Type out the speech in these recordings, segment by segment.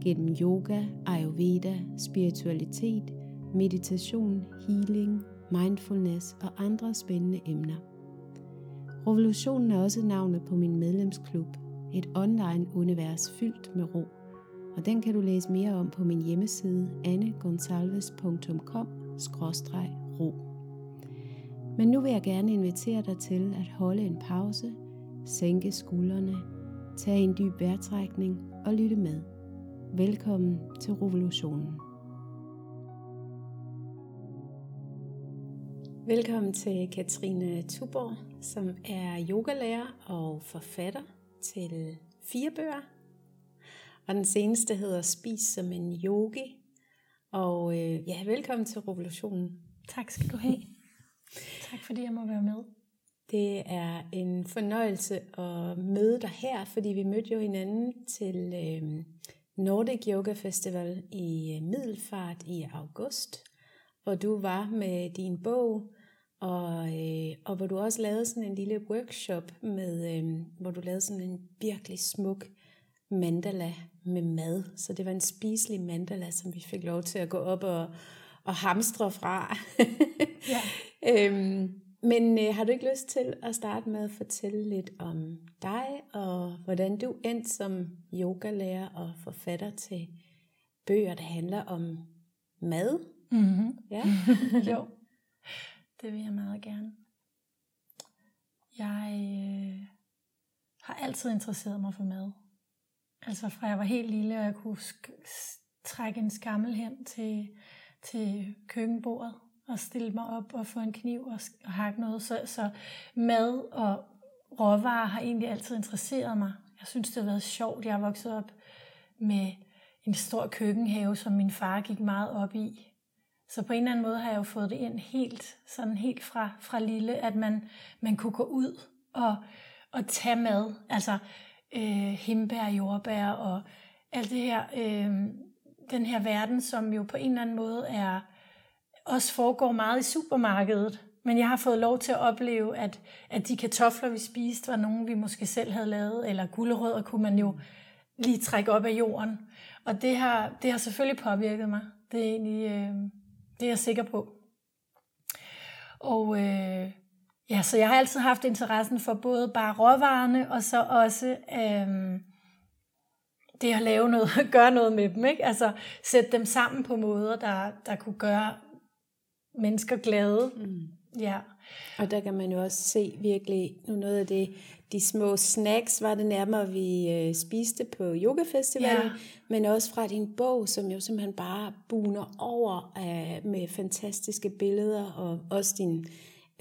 gennem yoga, ayurveda, spiritualitet, meditation, healing, mindfulness og andre spændende emner. Revolutionen er også navnet på min medlemsklub, et online univers fyldt med ro, og den kan du læse mere om på min hjemmeside annegonsalves.com-ro. Men nu vil jeg gerne invitere dig til at holde en pause, sænke skuldrene, tage en dyb vejrtrækning og lytte med. Velkommen til revolutionen. Velkommen til Katrine Tuborg, som er yogalærer og forfatter til fire bøger. Og den seneste hedder Spis som en yogi. Og øh, ja, velkommen til revolutionen. Tak skal du have. Tak fordi jeg må være med. Det er en fornøjelse at møde dig her, fordi vi mødte jo hinanden til øh, Nordic Yoga Festival i øh, Middelfart i august, hvor du var med din bog, og, øh, og hvor du også lavede sådan en lille workshop, med, øh, hvor du lavede sådan en virkelig smuk mandala med mad. Så det var en spiselig mandala, som vi fik lov til at gå op og, og hamstre fra. ja. øhm, men øh, har du ikke lyst til at starte med at fortælle lidt om dig, og hvordan du endte som yogalærer og forfatter til bøger, der handler om mad? Mm-hmm. Ja. jo, det vil jeg meget gerne. Jeg øh, har altid interesseret mig for mad. Altså fra jeg var helt lille, og jeg kunne sk- trække en skammel hen til, til køkkenbordet at stille mig op og få en kniv og, og hakke noget. Så, så mad og råvarer har egentlig altid interesseret mig. Jeg synes, det har været sjovt. Jeg er vokset op med en stor køkkenhave, som min far gik meget op i. Så på en eller anden måde har jeg jo fået det ind helt, sådan helt fra, fra lille, at man, man kunne gå ud og, og tage mad. Altså øh, himbær, jordbær og alt det her, øh, den her verden, som jo på en eller anden måde er også foregår meget i supermarkedet. Men jeg har fået lov til at opleve, at, at de kartofler, vi spiste, var nogen, vi måske selv havde lavet, eller gulerødder kunne man jo lige trække op af jorden. Og det har, det har selvfølgelig påvirket mig. Det er, egentlig, øh, det er jeg sikker på. Og øh, ja, så jeg har altid haft interessen for både bare råvarerne, og så også øh, det at lave noget, gøre noget med dem. Ikke? Altså sætte dem sammen på måder, der, der kunne gøre mennesker glade. Mm. Ja. Og der kan man jo også se virkelig nu noget af det, de små snacks var det nærmere, vi øh, spiste på yogafestivalen, ja. men også fra din bog, som jo simpelthen bare buner over øh, med fantastiske billeder, og også din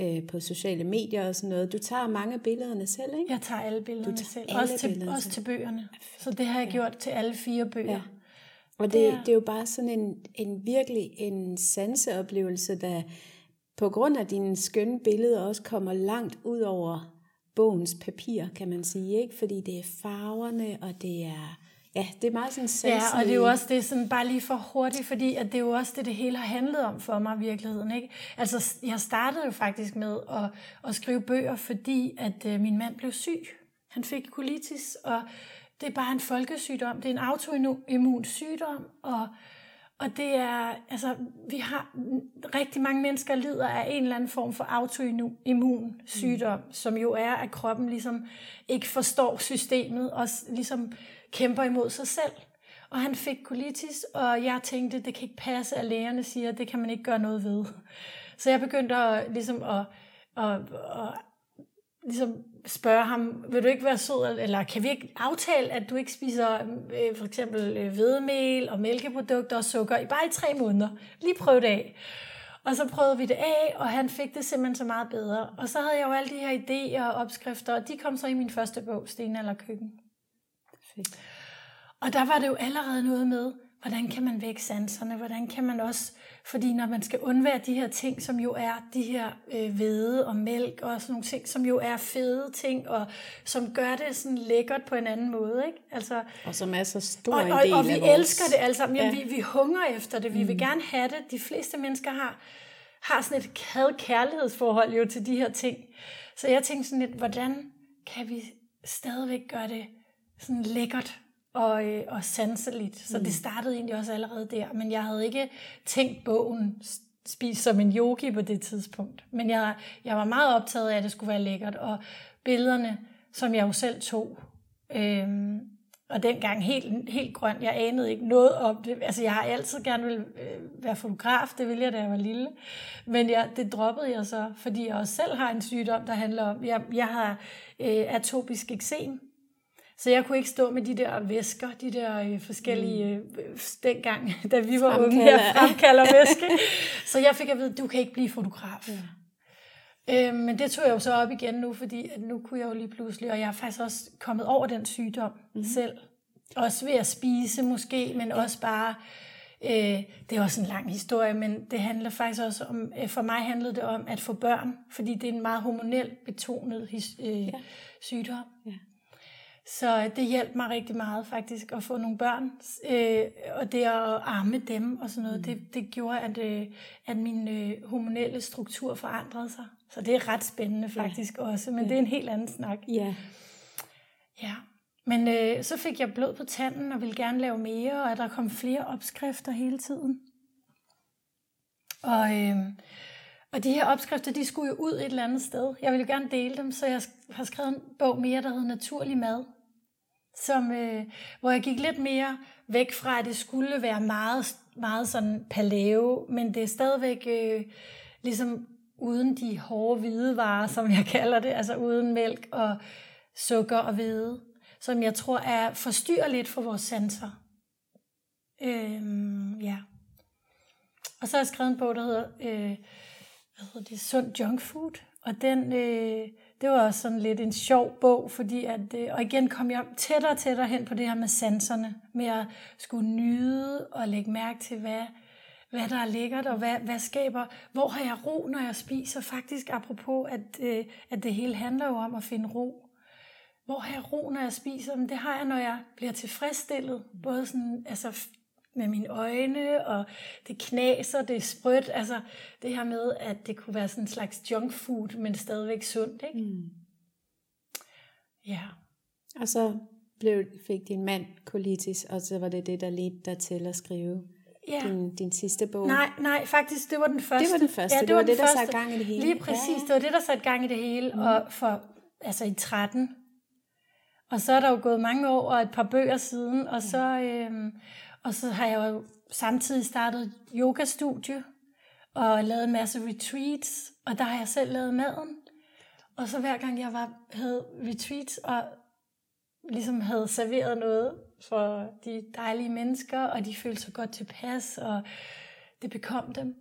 øh, på sociale medier og sådan noget. Du tager mange billederne selv, ikke? Jeg tager alle billederne tager selv, alle også, til, også til bøgerne. Så det har jeg ja. gjort til alle fire bøger. Ja. Og det, ja. det er jo bare sådan en, en virkelig en sanseoplevelse, der på grund af dine skønne billeder også kommer langt ud over bogens papir, kan man sige. ikke Fordi det er farverne, og det er... Ja, det er meget sådan sanselige. Ja, og det er jo også det sådan bare lige for hurtigt, fordi at det er jo også det, det hele har handlet om for mig i virkeligheden. Ikke? Altså, jeg startede jo faktisk med at, at skrive bøger, fordi at øh, min mand blev syg. Han fik colitis, og det er bare en folkesygdom. Det er en autoimmun sygdom, og, og det er, altså, vi har, rigtig mange mennesker lider af en eller anden form for autoimmun sygdom, mm. som jo er, at kroppen ligesom ikke forstår systemet, og ligesom kæmper imod sig selv. Og han fik colitis, og jeg tænkte, det kan ikke passe, at lægerne siger, at det kan man ikke gøre noget ved. Så jeg begyndte at, ligesom at, at, at ligesom spørge ham, vil du ikke være sød, eller kan vi ikke aftale, at du ikke spiser øh, for eksempel øh, hvedemel og mælkeprodukter og sukker i bare i tre måneder. Lige prøv det af. Og så prøvede vi det af, og han fik det simpelthen så meget bedre. Og så havde jeg jo alle de her idéer og opskrifter, og de kom så i min første bog, Sten eller Køkken. Perfekt. Og der var det jo allerede noget med, hvordan kan man vække sanserne? Hvordan kan man også, fordi når man skal undvære de her ting, som jo er de her øh, hvede og mælk og sådan nogle ting, som jo er fede ting, og som gør det sådan lækkert på en anden måde. Ikke? Altså, og som er så stor og, en og, del og vi af vores... elsker det sammen. Jamen, Ja. vi, vi hungrer efter det. Vi Mm. vil gerne have det. De fleste mennesker har, har sådan et had-kærlighedsforhold jo til de her ting. Så jeg tænkte sådan lidt, hvordan kan vi stadigvæk gøre det sådan lækkert og, øh, og sanseligt. Så Mm. det startede egentlig også allerede der, men jeg havde ikke tænkt bogen spise som en yogi på det tidspunkt. Men jeg, jeg var meget optaget af, at det skulle være lækkert, og billederne, som jeg jo selv tog, øhm, og dengang helt, helt grøn, jeg anede ikke noget om det. Altså jeg har altid gerne vil øh, være fotograf, det ville jeg, da jeg var lille. Men jeg, det droppede jeg så, fordi jeg også selv har en sygdom, der handler om, jeg, jeg har øh, atopisk eksem, så jeg kunne ikke stå med de der væsker, de der øh, forskellige, øh, dengang, da vi var unge her, Fremkalder. væske. Så jeg fik at vide, du kan ikke blive fotograf. Ja. Øh, men det tog jeg jo så op igen nu, fordi at nu kunne jeg jo lige pludselig, og jeg er faktisk også kommet over den sygdom mm-hmm. selv. Også ved at spise måske, men også bare, øh, det er også en lang historie, men det handler faktisk også om, øh, for mig handlede det om at få børn, fordi det er en meget hormonelt betonet his- øh, ja. sygdom. Ja. Så det hjalp mig rigtig meget faktisk at få nogle børn, øh, og det at arme dem og sådan noget, mm. det, det gjorde, at, øh, at min øh, hormonelle struktur forandrede sig. Så det er ret spændende faktisk ja. også, men ja. det er en helt anden snak. Ja. Ja. Men øh, så fik jeg blod på tanden og ville gerne lave mere, og der kom flere opskrifter hele tiden. Og, øh, og de her opskrifter, de skulle jo ud et eller andet sted. Jeg ville gerne dele dem, så jeg har skrevet en bog mere, der hedder Naturlig Mad. Som, øh, hvor jeg gik lidt mere væk fra, at det skulle være meget, meget sådan paleo, men det er stadigvæk øh, ligesom uden de hårde hvidevarer, som jeg kalder det, altså uden mælk og sukker og hvede, som jeg tror er forstyrrer lidt for vores sanser. Øhm, ja. Og så har jeg skrevet en bog, der hedder, øh, hvad hedder det, Sund Junk Food, og den, øh, det var også sådan lidt en sjov bog, fordi at, øh, og igen kom jeg tættere og tættere hen på det her med sanserne, med at skulle nyde og lægge mærke til, hvad, hvad der er lækkert, og hvad, hvad skaber, hvor har jeg ro, når jeg spiser, faktisk apropos, at, øh, at det hele handler jo om at finde ro. Hvor har jeg ro, når jeg spiser? Men det har jeg, når jeg bliver tilfredsstillet, både sådan, altså med mine øjne, og det knaser, det er sprødt, altså det her med, at det kunne være sådan en slags junk food, men stadigvæk sundt, ikke? Mm. Ja. Og så blev, fik din mand colitis, og så var det det, der ledte dig til at skrive Ja. din, din sidste bog. Nej, nej, faktisk, det var den første. Det var den første. Det det var den det, der første. satte gang i det hele. Lige præcis, Ja, ja. det var det, der satte gang i det hele, mm. og for, altså i 13. Og så er der jo gået mange år og et par bøger siden, og så, øhm, og så har jeg jo samtidig startet et yogastudie, og lavet en masse retreats, og der har jeg selv lavet maden. Og så hver gang jeg var, havde retreats, og ligesom havde serveret noget for de dejlige mennesker, og de følte sig godt tilpas, og det bekom dem.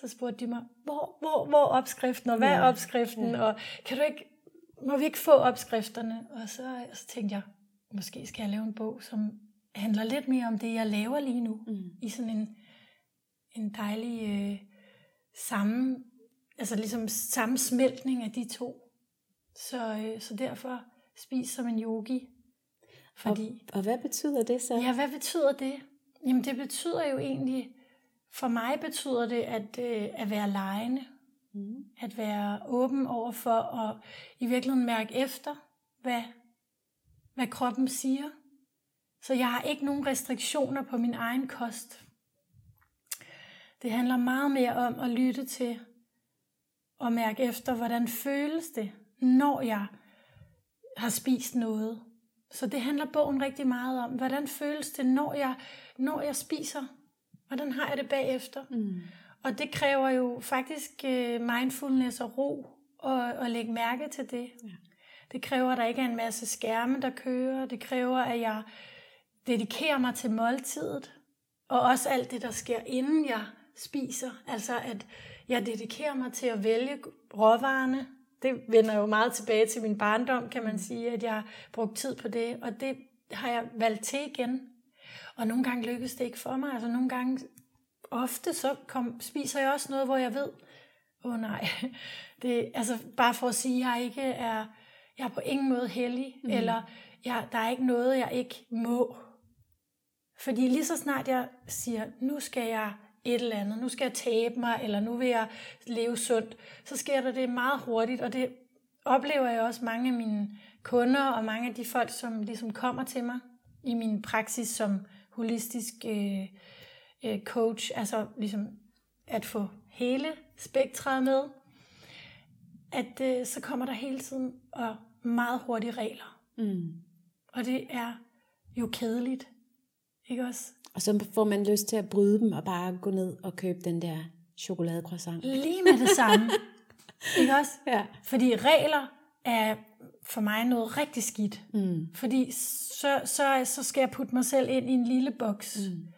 Så spurgte de mig, hvor, hvor, hvor opskriften, og hvad er opskriften, ja. og kan du ikke, må vi ikke få opskrifterne? Og så, så tænkte jeg, måske skal jeg lave en bog, som handler lidt mere om det, jeg laver lige nu, Mm. i sådan en, en dejlig øh, sammen, altså ligesom sammensmeltning af de to. Så, øh, så derfor spis som en yogi. Fordi, Og, og hvad betyder det så? ja, hvad betyder det? Jamen det betyder jo egentlig, for mig betyder det at, øh, at være lejende. Mm. At være åben over for at i virkeligheden mærke efter, hvad, hvad kroppen siger. Så jeg har ikke nogen restriktioner på min egen kost. Det handler meget mere om at lytte til og mærke efter, hvordan føles det, når jeg har spist noget. Så det handler bogen rigtig meget om. Hvordan føles det, når jeg, når jeg spiser? Hvordan har jeg det bagefter? Mm. Og det kræver jo faktisk øh, mindfulness og ro og, og lægge mærke til det. Ja. Det kræver, at der ikke er en masse skærme, der kører. Det kræver, at jeg dedikerer mig til måltidet. Og også alt det, der sker, inden jeg spiser. Altså, at jeg dedikerer mig til at vælge råvarerne. Det vender jo meget tilbage til min barndom, kan man sige, at jeg har brugt tid på det. Og det har jeg valgt til igen. Og nogle gange lykkes det ikke for mig. Altså nogle gange, ofte så kom, spiser jeg også noget, hvor jeg ved, åh oh, nej, det, altså bare for at sige, at jeg ikke er, jeg er på ingen måde heldig, mm. eller jeg, der er ikke noget, jeg ikke må. Fordi lige så snart jeg siger, nu skal jeg et eller andet, nu skal jeg tabe mig, eller nu vil jeg leve sundt, så sker der det meget hurtigt, og det oplever jeg også mange af mine kunder, og mange af de folk, som ligesom kommer til mig i min praksis som holistisk øh, øh, coach, altså ligesom at få hele spektret med, at øh, så kommer der hele tiden og meget hurtige regler. Mm. Og det er jo kedeligt. Ikke også? Og så får man lyst til at bryde dem og bare gå ned og købe den der chokoladecroissant. Lige med det samme. ikke også? Ja. Fordi regler er for mig noget rigtig skidt. Mm. Fordi så, så, så skal jeg putte mig selv ind i en lille boks. Mm.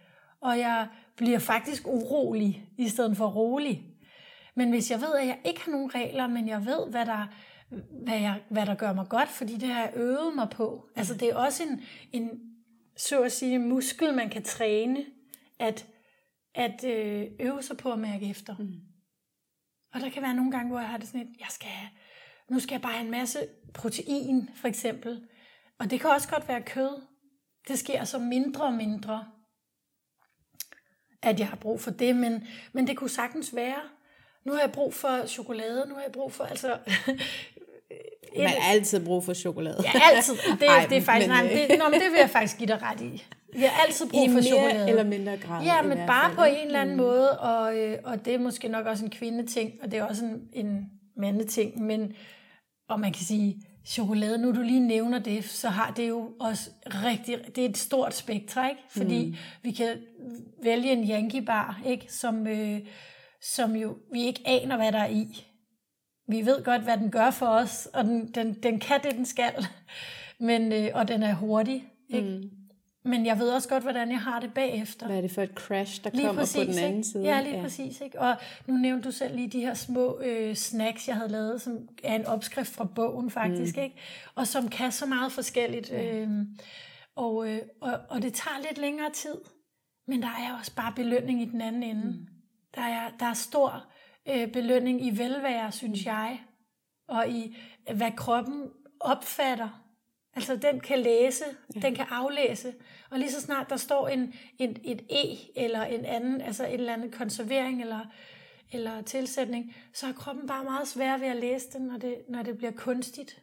Og jeg bliver faktisk urolig, i stedet for rolig. Men hvis jeg ved, at jeg ikke har nogen regler, men jeg ved, hvad der, hvad, jeg, hvad der gør mig godt, fordi det har jeg øvet mig på. Altså det er også en, en så at sige, muskel, man kan træne, at, at øh, øve sig på at mærke efter. Mm. Og der kan være nogle gange, hvor jeg har det sådan et, jeg skal have, nu skal jeg bare have en masse protein, for eksempel. Og det kan også godt være kød. Det sker så mindre og mindre, at jeg har brug for det, men, men det kunne sagtens være, nu har jeg brug for chokolade, nu har jeg brug for, altså... Man har altid brug for chokolade. Ja, altid. Det, Ej, det er faktisk, men, nej, det, øh, nå, men det vil jeg faktisk give dig ret i. Vi har altid brug I for mere chokolade. eller mindre grad. Ja, men bare fald. på en eller anden mm. måde, og, øh, og det er måske nok også en kvindeting, og det er også en, en mandeting, men og man kan sige, chokolade, nu du lige nævner det, så har det jo også rigtig, det er et stort spektrum, ikke? Fordi mm. vi kan vælge en Yankee bar, ikke? Som, øh, som jo vi ikke aner, hvad der er i. Vi ved godt, hvad den gør for os, og den, den, den kan det, den skal. Men, øh, og den er hurtig. Ikke? Mm. Men jeg ved også godt, hvordan jeg har det bagefter. Hvad er det for et crash, der lige kommer præcis, på den anden ikke? side? Ja, lige ja. præcis. Ikke? Og nu nævnte du selv lige de her små øh, snacks, jeg havde lavet, som er en opskrift fra bogen faktisk, mm. ikke? og som kan så meget forskelligt. Ja. Øh, og, øh, og, og det tager lidt længere tid, men der er også bare belønning i den anden ende. Mm. Der, er, der er stor øh, belønning i velvære, synes jeg, og i hvad kroppen opfatter Altså den kan læse, ja. den kan aflæse, og lige så snart der står en, en, et E eller en anden, altså en eller anden konservering eller, eller tilsætning, så er kroppen bare meget svær ved at læse den, når det, når det bliver kunstigt.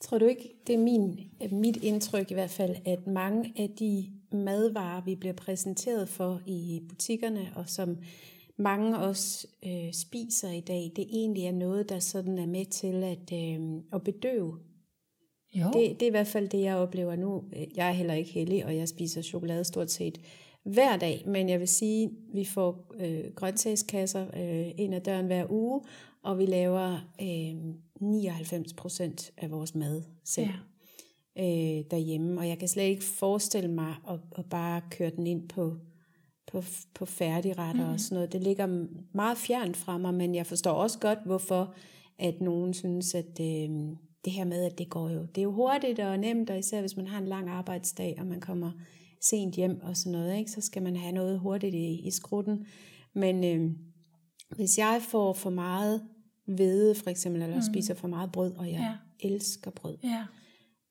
Tror du ikke, det er min, mit indtryk i hvert fald, at mange af de madvarer, vi bliver præsenteret for i butikkerne, og som mange også øh, spiser i dag, det egentlig er noget, der sådan er med til at, øh, at bedøve jo. Det, det er i hvert fald det, jeg oplever nu. Jeg er heller ikke heldig, og jeg spiser chokolade stort set hver dag, men jeg vil sige, vi får øh, grøntsagskasser øh, ind ad døren hver uge, og vi laver øh, 99 procent af vores mad selv ja. øh, derhjemme. Og jeg kan slet ikke forestille mig at, at bare køre den ind på, på, på færdigretter mm. og sådan noget. Det ligger meget fjernt fra mig, men jeg forstår også godt, hvorfor at nogen synes, at... Øh, det her med, at det går jo, det er jo hurtigt og nemt, og især hvis man har en lang arbejdsdag, og man kommer sent hjem og sådan noget, ikke, så skal man have noget hurtigt i, i skrutten. Men øh, hvis jeg får for meget hvede, for eksempel, eller mm. spiser for meget brød, og jeg ja. elsker brød, ja.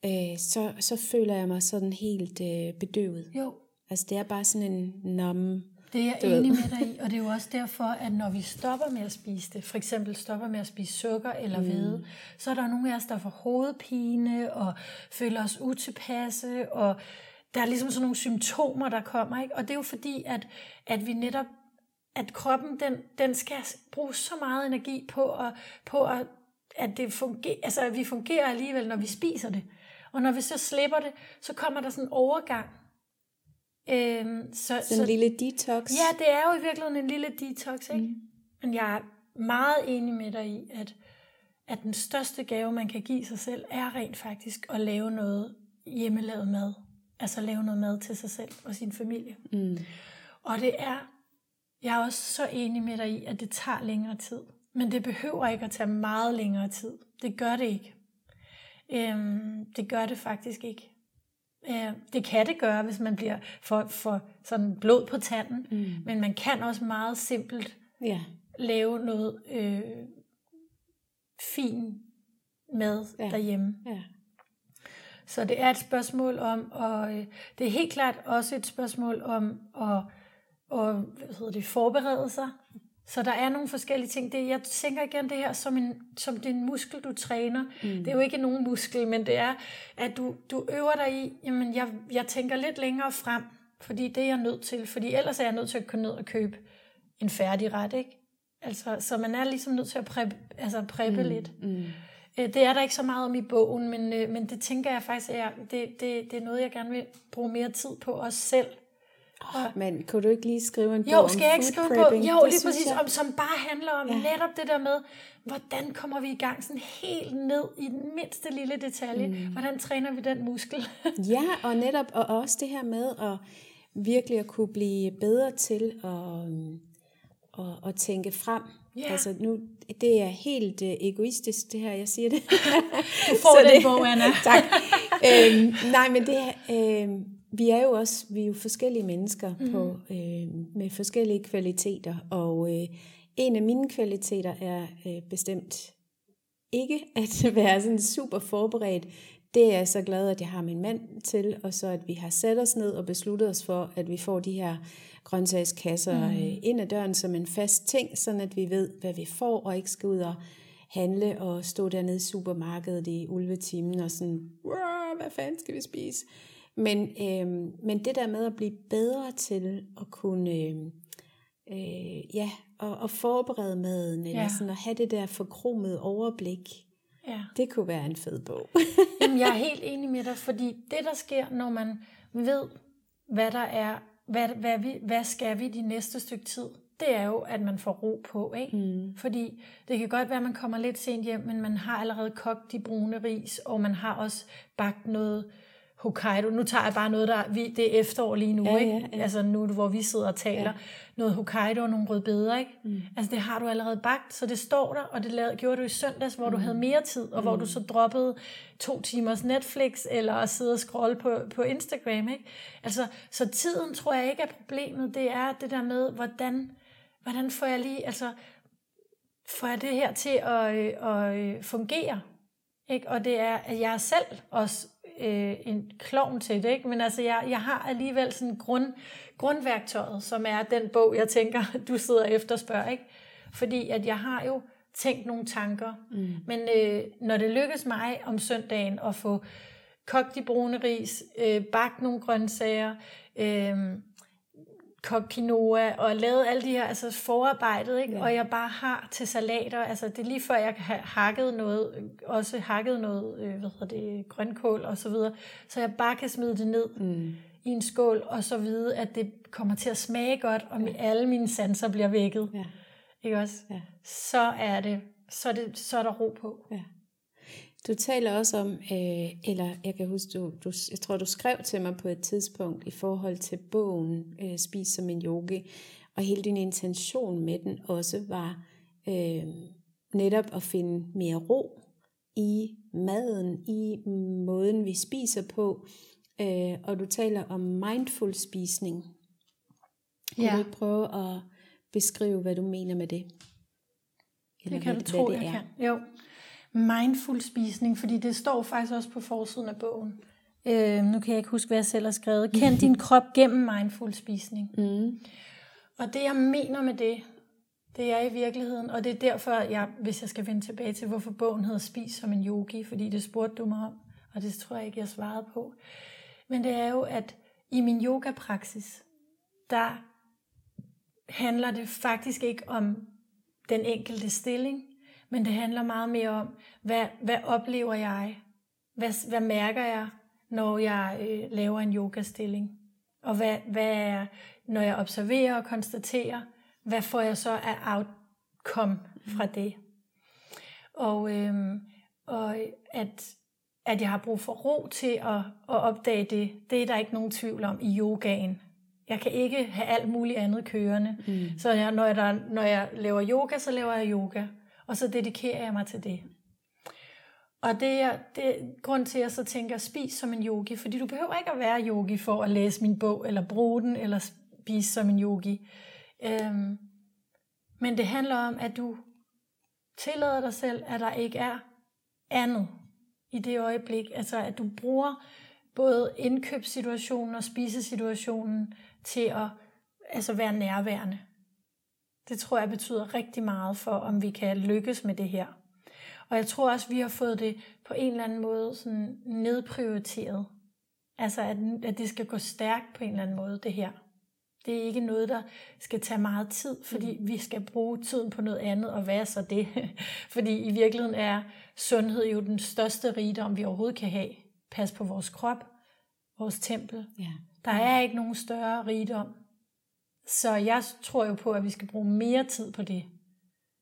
øh, så, så føler jeg mig sådan helt øh, bedøvet. Jo. Altså det er bare sådan en nom det er jeg enig med dig i, og det er jo også derfor, at når vi stopper med at spise det, for eksempel stopper med at spise sukker eller mm. hvede, så er der nogle af os, der får hovedpine og føler os utilpasse, og der er ligesom sådan nogle symptomer, der kommer. Ikke? Og det er jo fordi, at, at vi netop, at kroppen, den, den skal bruge så meget energi på, at, på at, at, det fungerer, altså, at vi fungerer alligevel, når vi spiser det. Og når vi så slipper det, så kommer der sådan en overgang, Øhm, så, så, en lille detox. Ja, det er jo i virkeligheden en lille detox, ikke? Mm. Men jeg er meget enig med dig i, at, at den største gave, man kan give sig selv, er rent faktisk at lave noget hjemmelavet mad. Altså lave noget mad til sig selv og sin familie. Mm. Og det er, jeg er også så enig med dig i, at det tager længere tid. Men det behøver ikke at tage meget længere tid. Det gør det ikke. Øhm, det gør det faktisk ikke. Øh, det kan det gøre, hvis man bliver for, for sådan blod på tanden, mm. men man kan også meget simpelt Ja. lave noget øh, fin mad Ja. derhjemme. Ja. Så det er et spørgsmål om, og øh, det er helt klart også et spørgsmål om at, at hvad hedder det, forberede sig. Så der er nogle forskellige ting. Det, jeg tænker igen det her som, en, som en muskel, du træner. Mm. Det er jo ikke nogen muskel, men det er, at du, du øver dig i, jamen jeg, jeg tænker lidt længere frem, fordi det er jeg nødt til. Fordi ellers er jeg nødt til at gå ned og købe en færdig ret, ikke? Altså, så man er ligesom nødt til at præppe, altså præppe mm. lidt. Mm. Øh, Det er der ikke så meget om i bogen, men, øh, men det tænker jeg faktisk, er, det, det, det er noget, jeg gerne vil bruge mere tid på også selv. Men kunne du ikke lige skrive en bog Jo, om skal jeg ikke skrive på? prepping? Jo, Det lige præcis, jeg- om, som bare handler om Ja. netop det der med, hvordan kommer vi i gang sådan helt ned i den mindste lille detalje. Mm. Hvordan træner vi den muskel? Ja, og netop og også det her med at virkelig at kunne blive bedre til at, øhm, at, at tænke frem. Ja. Altså nu, det er helt øh, egoistisk, det her, jeg siger det. Du får Så den det- bog, Anna. tak. øhm, nej, men det øhm, vi er jo også vi er jo forskellige mennesker mm. på, øh, med forskellige kvaliteter, og øh, en af mine kvaliteter er øh, bestemt ikke at være sådan super forberedt. Det er jeg så glad, at jeg har min mand til, og så at vi har sat os ned og besluttet os for, at vi får de her grøntsagskasser mm. øh, ind ad døren som en fast ting, sådan at vi ved, hvad vi får, og ikke skal ud og handle og stå dernede i supermarkedet i ulvetimen og sådan, "Wow, hvad fanden skal vi spise? Men, øh, men det der med at blive bedre til at kunne øh, øh, ja, og, og forberede maden, eller Ja. sådan at have det der forkromede overblik, Ja. det kunne være en fed bog. Jamen, jeg er helt enig med dig, fordi det, der sker, når man ved, hvad der er, hvad, hvad, vi, hvad skal vi de næste stykke tid, det er jo, at man får ro på, ikke? Mm. Fordi det kan godt være, at man kommer lidt sent hjem, men man har allerede kogt de brune ris, og man har også bagt noget Hokkaido. Nu tager jeg bare noget, der vi, det er efterår lige nu, Ja, ikke? ja, ja. Altså nu, hvor vi sidder og taler. Ja. Noget Hokkaido og nogle rødbeder, ikke? Mm. Altså det har du allerede bagt, så det står der, og det lavede, gjorde du i søndags, hvor mm. du havde mere tid, og mm. hvor du så droppede to timers Netflix, eller at sidde og scrolle på, på Instagram, ikke? Altså, så tiden tror jeg ikke er problemet, det er det der med, hvordan, hvordan får jeg lige, altså, får jeg det her til at, øh, at øh, fungere? Ikke? Og det er, at jeg selv også øh, en klovn til det, ikke? men altså, jeg, jeg har alligevel sådan grund, grundværktøjet, som er den bog, jeg tænker, du sidder og efterspørger. Ikke? Fordi at jeg har jo tænkt nogle tanker, mm. men øh, når det lykkes mig om søndagen at få kogt de brune ris, øh, bagt nogle grøntsager, øh, kogt quinoa og lavet alle de her altså forarbejdet, ikke? Ja. Og jeg bare har til salater, altså det er lige før jeg have hakket noget, også hakket noget, øh, hvad hedder det, grønkål og så videre, så jeg bare kan smide det ned mm. i en skål, og så vide, at det kommer til at smage godt, og ja. alle mine sanser bliver vækket, ja. ikke også? Ja. Så er det, så er, det, så er der ro på. Ja. Du taler også om, øh, eller jeg kan huske, du, du, jeg tror, du skrev til mig på et tidspunkt i forhold til bogen øh, Spis som en yogi, og hele din intention med den også var øh, netop at finde mere ro i maden, i måden, vi spiser på. Øh, og du taler om mindful spisning. Kan Ja. du ikke prøve at beskrive, hvad du mener med det? Eller Det kan hvad, du tro, hvad det jeg er? kan. Jo. Mindful spisning, fordi det står faktisk også på forsiden af bogen. Øh, nu kan jeg ikke huske, hvad jeg selv har skrevet. Kend din krop gennem mindful spisning. Mm. Og det, jeg mener med det, det er i virkeligheden, og det er derfor, jeg, hvis jeg skal vende tilbage til, hvorfor bogen hedder Spis som en yogi, fordi det spurgte du mig om, og det tror jeg ikke, jeg svarede på. Men det er jo, at i min yogapraksis, der handler det faktisk ikke om den enkelte stilling, men det handler meget mere om, hvad, hvad oplever jeg? Hvad, hvad mærker jeg, når jeg øh, laver en yogastilling? Og hvad, hvad er, når jeg observerer og konstaterer, hvad får jeg så af outcome fra det? Og, øhm, og at, at jeg har brug for ro til at, at opdage det, det er der ikke nogen tvivl om i yogaen. Jeg kan ikke have alt muligt andet kørende. Mm. Så jeg, når, jeg, der, når jeg laver yoga, så laver jeg yoga. Og så dedikerer jeg mig til det. Og det er, det er grund til, at jeg så tænker, spis som en yogi, fordi du behøver ikke at være yogi for at læse min bog, eller bruge den, eller spise som en yogi. Øhm, men det handler om, at du tillader dig selv, at der ikke er andet i det øjeblik. Altså at du bruger både indkøbssituationen og spisesituationen til at altså være nærværende. Det tror jeg betyder rigtig meget for, om vi kan lykkes med det her. Og jeg tror også, vi har fået det på en eller anden måde sådan nedprioriteret. Altså, at, at det skal gå stærkt på en eller anden måde, det her. Det er ikke noget, der skal tage meget tid, fordi mm. vi skal bruge tiden på noget andet, og hvad er så det? fordi i virkeligheden er sundhed jo den største rigdom, vi overhovedet kan have. Pas på vores krop, vores tempel. Ja. Der er ikke nogen større rigdom. Så jeg tror jo på, at vi skal bruge mere tid på det.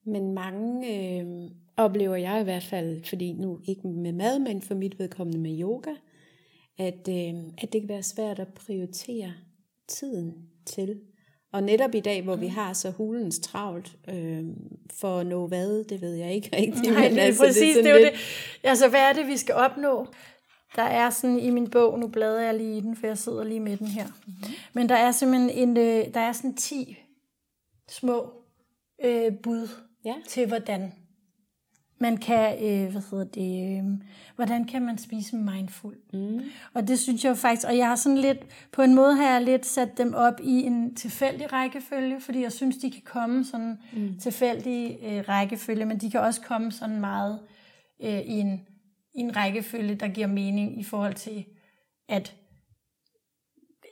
Men mange øh, oplever jeg i hvert fald, fordi nu ikke med mad, men for mit vedkommende med yoga, at, øh, at det kan være svært at prioritere tiden til. Og netop i dag, hvor vi mm. har så hulens travlt, øh, for at nå hvad, det ved jeg ikke rigtigt. Nej, men altså, præcis, det er, det er jo det. Altså, hvad er det, vi skal opnå? Der er sådan i min bog, nu bladrer jeg lige i den, for jeg sidder lige med den her. Mm-hmm. Men der er simpelthen en, øh, der er sådan 10 små øh, bud ja. til, hvordan man kan, øh, hvad hedder det, øh, hvordan kan man spise mindful. Mm. Og det synes jeg faktisk, og jeg har sådan lidt, på en måde har jeg lidt sat dem op i en tilfældig rækkefølge, fordi jeg synes, de kan komme sådan mm. tilfældig øh, rækkefølge, men de kan også komme sådan meget øh, i, en, i en rækkefølge, der giver mening i forhold til, at,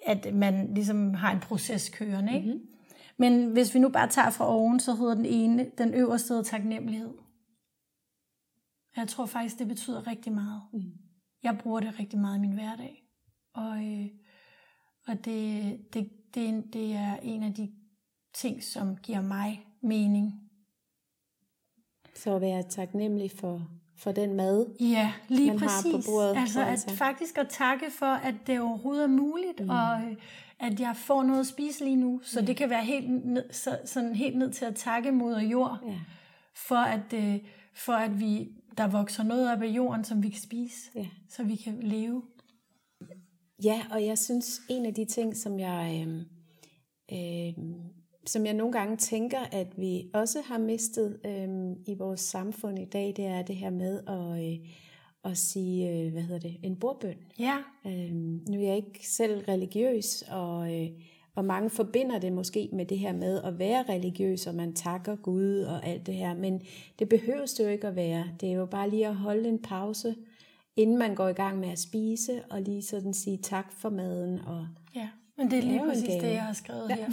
at man ligesom har en proces kørende. Ikke? Mm-hmm. Men hvis vi nu bare tager fra oven, så hedder den ene, den øverste taknemmelighed. Jeg tror faktisk, det betyder rigtig meget. Mm. Jeg bruger det rigtig meget i min hverdag. Og, øh, og det, det, det, det er en af de ting, som giver mig mening. Så at være taknemmelig for, for den mad, ja, lige man præcis. har på bordet. Altså, altså at faktisk at takke for, at det overhovedet er muligt, mm. og øh, at jeg får noget at spise lige nu. Så ja. det kan være helt ned, så, sådan helt ned til at takke moder jord, ja. for, at, øh, for at vi der vokser noget op af jorden, som vi kan spise, ja. så vi kan leve. Ja, og jeg synes, en af de ting, som jeg, øh, øh, som jeg nogle gange tænker, at vi også har mistet øh, i vores samfund i dag, det er det her med at, øh, at sige, øh, hvad hedder det, en bordbøn. Ja. Øh, nu er jeg ikke selv religiøs, og... Øh, og mange forbinder det måske med det her med at være religiøs, og man takker Gud og alt det her. Men det behøves det jo ikke at være. Det er jo bare lige at holde en pause, inden man går i gang med at spise, og lige sådan sige tak for maden. Og ja, men det er lige præcis det, jeg har skrevet ja. her.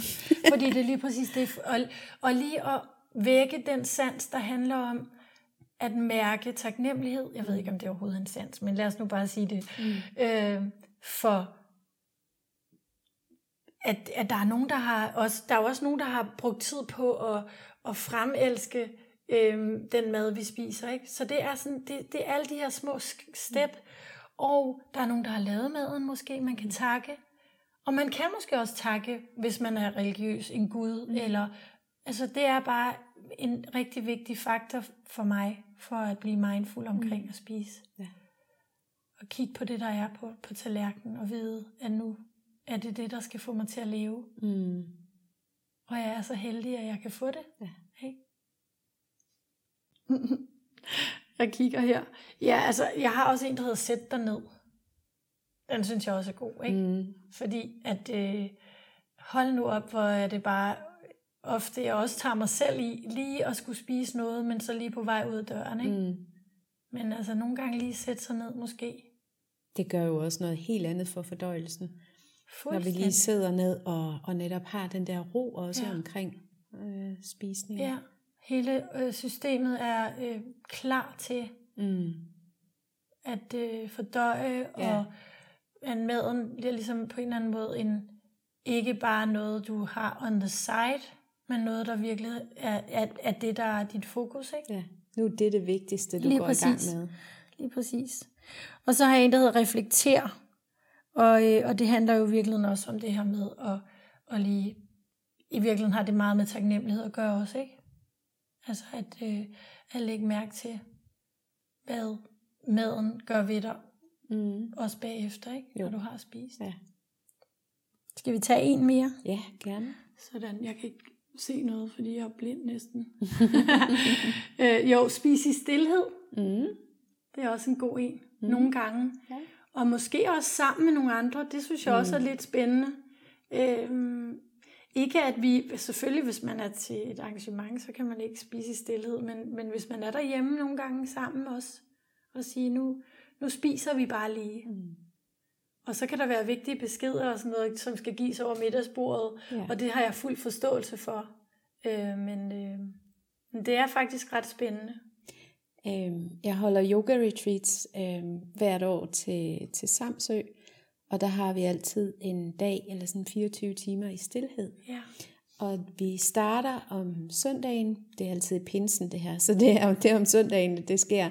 Fordi det er lige præcis det. Og, og lige at vække den sans, der handler om, at mærke taknemmelighed. Jeg ved ikke, om det er overhovedet en sans, men lad os nu bare sige det. Mm. Øh, for at, at der er nogen, der har også, der er også nogen, der har brugt tid på at, at fremelske øhm, den mad, vi spiser. Ikke? Så det er, sådan, det, det er alle de her små step. Og der er nogen, der har lavet maden måske, man kan takke. Og man kan måske også takke, hvis man er religiøs, en Gud. Mm. Eller, altså det er bare en rigtig vigtig faktor for mig, for at blive mindful omkring mm. at spise. Ja. Og kigge på det, der er på, på tallerkenen, og vide, at nu er det det, der skal få mig til at leve. Mm. Og jeg er så heldig, at jeg kan få det. Ja. Hey. jeg kigger her. Ja, altså, jeg har også en, der hedder Sæt dig ned. Den synes jeg også er god, ikke? Mm. Fordi at, øh, hold nu op, hvor er det bare ofte, jeg også tager mig selv i, lige at skulle spise noget, men så lige på vej ud af døren, ikke? Mm. Men altså, nogle gange lige sætte sig ned, måske. Det gør jo også noget helt andet for fordøjelsen. Når vi lige sidder ned og, og netop har den der ro også ja. omkring øh, spisning. Ja, hele øh, systemet er øh, klar til mm. at øh, fordøje, ja. og at maden bliver ligesom på en eller anden måde en, ikke bare noget, du har on the side, men noget, der virkelig er, er, er det, der er dit fokus. Ikke? Ja, nu er det det vigtigste, du Lige går præcis. i gang med. Lige præcis. Og så har jeg en, der hedder reflekter. Og, øh, og det handler jo i virkeligheden også om det her med at, at lige, i virkeligheden har det meget med taknemmelighed at gøre også, ikke? Altså at, øh, at lægge mærke til, hvad, maden gør ved dig, mm. også bagefter, ikke? Jo. når du har spist. Ja. Skal vi tage en mere? Ja, gerne. Sådan, jeg kan ikke se noget, fordi jeg er blind næsten. øh, jo, spis i stillhed. Mm. Det er også en god en. Mm. Nogle gange. Ja. Og måske også sammen med nogle andre. Det synes jeg mm. også er lidt spændende. Øhm, ikke at vi, selvfølgelig hvis man er til et arrangement, så kan man ikke spise i stillhed, men, men hvis man er derhjemme nogle gange sammen også, og sige, nu, nu spiser vi bare lige. Mm. Og så kan der være vigtige beskeder og sådan noget, som skal gives over middagsbordet, Ja. og det har jeg fuld forståelse for. Øh, men, øh, men det er faktisk ret spændende. Øhm, jeg holder yoga retreats øhm, hvert år til, til Samsø, og der har vi altid en dag eller sådan 24 timer i stillhed. Ja. Og vi starter om søndagen, det er altid pinsen det her, så det er, det er om søndagen, det sker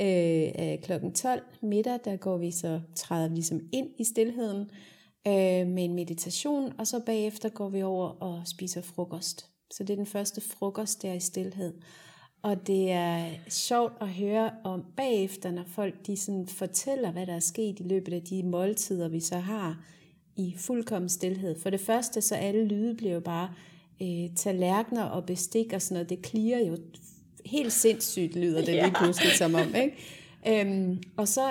øh, kl. 12 middag, der går vi så, træder vi ligesom ind i stillheden øh, med en meditation, og så bagefter går vi over og spiser frokost. Så det er den første frokost der i stillhed. Og det er sjovt at høre om bagefter, når folk de sådan fortæller, hvad der er sket i løbet af de måltider, vi så har i fuldkommen stillhed. For det første, så alle lyde bliver jo bare øh, tallerkener og bestik og sådan noget. Det klirer jo helt sindssygt, lyder det Ja. lige pludselig som om. Ikke? Øhm, og så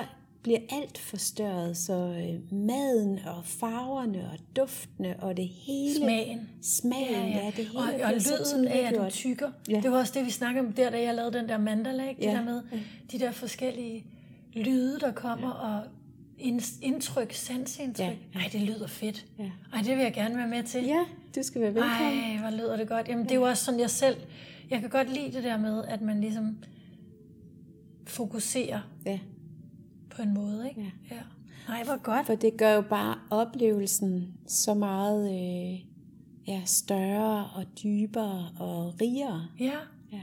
bliver alt forstørret, så øh, maden og farverne og duftene og det hele. Smagen. Smagen, ja, ja. det hele og, og lyden af, at du tykker. Ja. Det var også det, vi snakkede om der, da jeg lavede den der mandala. Ikke? Det Ja. der med de der forskellige lyde, der kommer, og ind- indtryk, sansindtryk. Ja. Nej, det lyder fedt. Ja. Ej, det vil jeg gerne være med til. Ja, du skal være velkommen. Ej, hvor lyder det godt. Jamen, det er jo også sådan, jeg selv... Jeg kan godt lide det der med, at man ligesom fokuserer Ja. på en måde, ikke? Ja. ja. Nej, hvor godt. For det gør jo bare oplevelsen så meget øh, ja, større og dybere og rigere. Ja. Ja.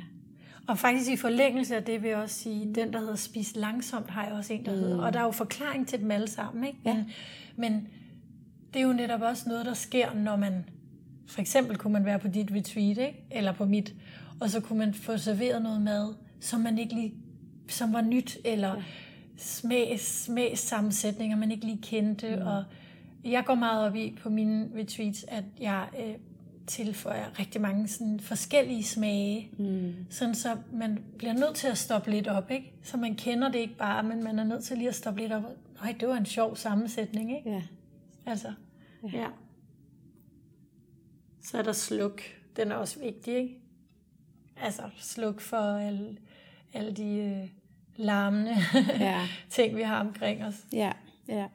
Og faktisk i forlængelse af det vil jeg også sige, den der hedder Spis langsomt, har jeg også en, der mm. hedder. Og der er jo forklaring til dem alle sammen, ikke? Ja. Men, men det er jo netop også noget, der sker, når man... For eksempel kunne man være på dit retreat, ikke? Eller på mit. Og så kunne man få serveret noget mad, som man ikke lige... Som var nyt, eller ja. smag, smagssammensætninger, man ikke lige kendte. Mm. Og jeg går meget op i på mine retreats, at jeg øh, tilføjer rigtig mange sådan forskellige smage. Mm. Sådan så man bliver nødt til at stoppe lidt op, ikke? Så man kender det ikke bare, men man er nødt til lige at stoppe lidt op. Nej, det var en sjov sammensætning, ikke? Ja. Altså, ja. ja. Så er der sluk. Den er også vigtig, ikke? Altså, sluk for alle, alle de øh, larmende Ja. ting, vi har omkring os. Ja, ja.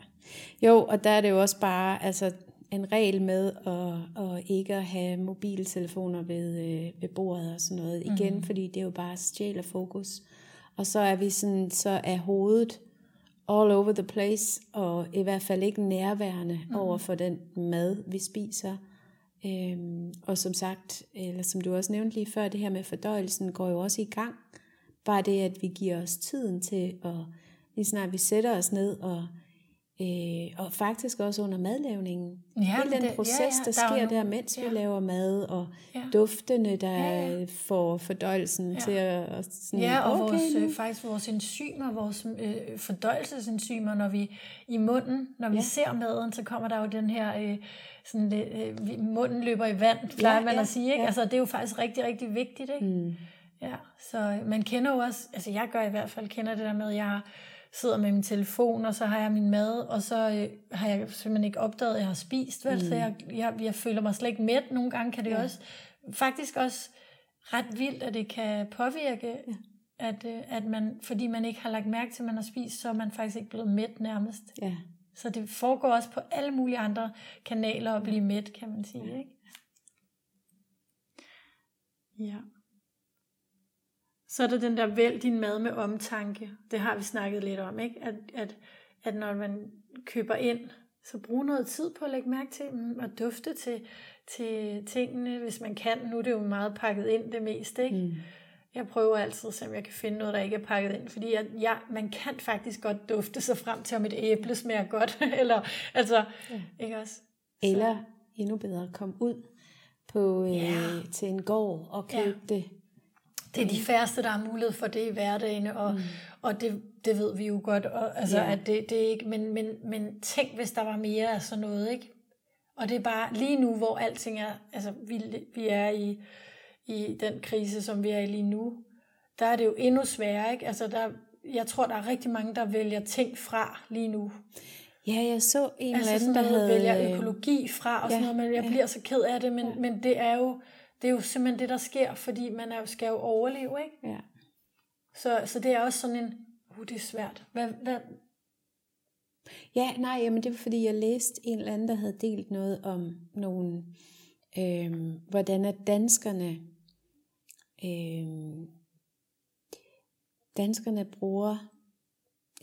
Jo, og der er det jo også bare altså, en regel med at, at ikke at have mobiltelefoner ved, øh, ved bordet og sådan noget. Igen, mm. fordi det er jo bare stjæler fokus. Og så er vi sådan, så er hovedet all over the place, og i hvert fald ikke nærværende mm. over for den mad, vi spiser. Øhm, og som sagt, eller som du også nævnte lige før, det her med fordøjelsen går jo også i gang. Bare det, at vi giver os tiden til, at lige snart vi sætter os ned, og, øh, og faktisk også under madlavningen. Ja, Hele den det- proces, ja, ja, der, der er sker der, mens ja. vi laver mad, og Ja. duftene, der Ja, ja. får fordøjelsen til at... at sådan, Ja, og okay, vores, øh, faktisk vores enzymer, vores øh, fordøjelsesenzymer, når vi i munden, når vi Ja. ser maden, så kommer der jo den her, øh, sådan lidt, øh, munden løber i vand, plejer Ja, man ja, at sige. Ikke? ja. Altså, det er jo faktisk rigtig, rigtig vigtigt. Ikke? Mm. Ja, så man kender jo også, altså jeg gør i hvert fald, kender det der med, at jeg sidder med min telefon, og så har jeg min mad, og så øh, har jeg simpelthen ikke opdaget, at jeg har spist, vel? Mm. så jeg, jeg, jeg føler mig slet ikke mæt. Nogle gange kan det ja. også, faktisk også ret vildt, at det kan påvirke, ja. at, øh, at man, fordi man ikke har lagt mærke til, at man har spist, så er man faktisk ikke blevet mæt nærmest. Ja. Så det foregår også på alle mulige andre kanaler at blive mæt, kan man sige. Ikke? Ja. Så er der den der vælg din mad med omtanke. Det har vi snakket lidt om, ikke? At, at, at når man køber ind, så brug noget tid på at lægge mærke til dem og dufte til, til tingene, hvis man kan. Nu er det jo meget pakket ind det meste, ikke? Mm. Jeg prøver altid, så jeg kan finde noget, der ikke er pakket ind. Fordi jeg, jeg, man kan faktisk godt dufte sig frem til, om et æble smager godt. Eller, altså, ja. ikke også? Eller endnu bedre, kom ud på, øh, Ja. til en gård og køb Ja. det Det er de færreste, der har mulighed for det i hverdagen, og, mm. og det, det ved vi jo godt. Og, altså, ja. at det, det er ikke, men, men, men tænk, hvis der var mere af sådan noget, ikke? Og det er bare lige nu, hvor alting er, altså vi, vi er i, i den krise, som vi er i lige nu, der er det jo endnu sværere, ikke? Altså der, jeg tror, der er rigtig mange, der vælger ting fra lige nu. Ja, jeg så en altså eller anden, der havde... vælger øh, økologi fra og ja, sådan noget, men jeg ja. bliver så ked af det, men, ja. men det er jo det er jo simpelthen det, der sker, fordi man er jo, skal jo overleve, ikke? Ja. Så, så det er også sådan en, uh, det er svært. Hvad, hvad? Ja, nej, jamen det var fordi, jeg læste en eller anden, der havde delt noget om nogle, øh, hvordan at danskerne, øh, danskerne bruger,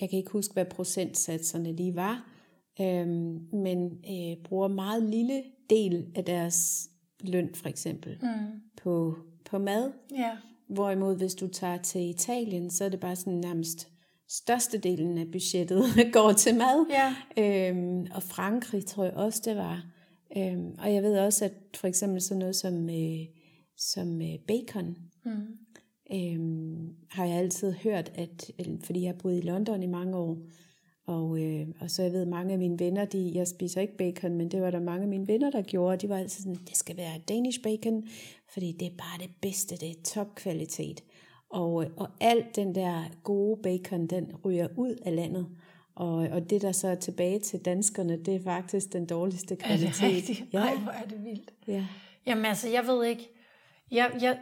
jeg kan ikke huske, hvad procentsatserne lige var, øh, men øh, bruger meget lille del af deres løn for eksempel mm. på, på mad. Ja. Hvorimod hvis du tager til Italien, så er det bare sådan nærmest størstedelen af budgettet går til mad. Ja. Øhm, og Frankrig tror jeg også, det var. Øhm, og jeg ved også, at for eksempel sådan noget som, øh, som øh, bacon, mm. øhm, har jeg altid hørt, at fordi jeg har boet i London i mange år, og, øh, og så jeg ved, mange af mine venner, de, jeg spiser ikke bacon, men det var der mange af mine venner, der gjorde. De var altid sådan, det skal være Danish bacon, fordi det er bare det bedste, det er topkvalitet. Og, øh, og alt den der gode bacon, den ryger ud af landet. Og, og det, der så er tilbage til danskerne, det er faktisk den dårligste kvalitet. Er det rigtigt? Ja. Ej, hvor er det vildt. Ja. Jamen altså, jeg ved ikke. Jeg, jeg,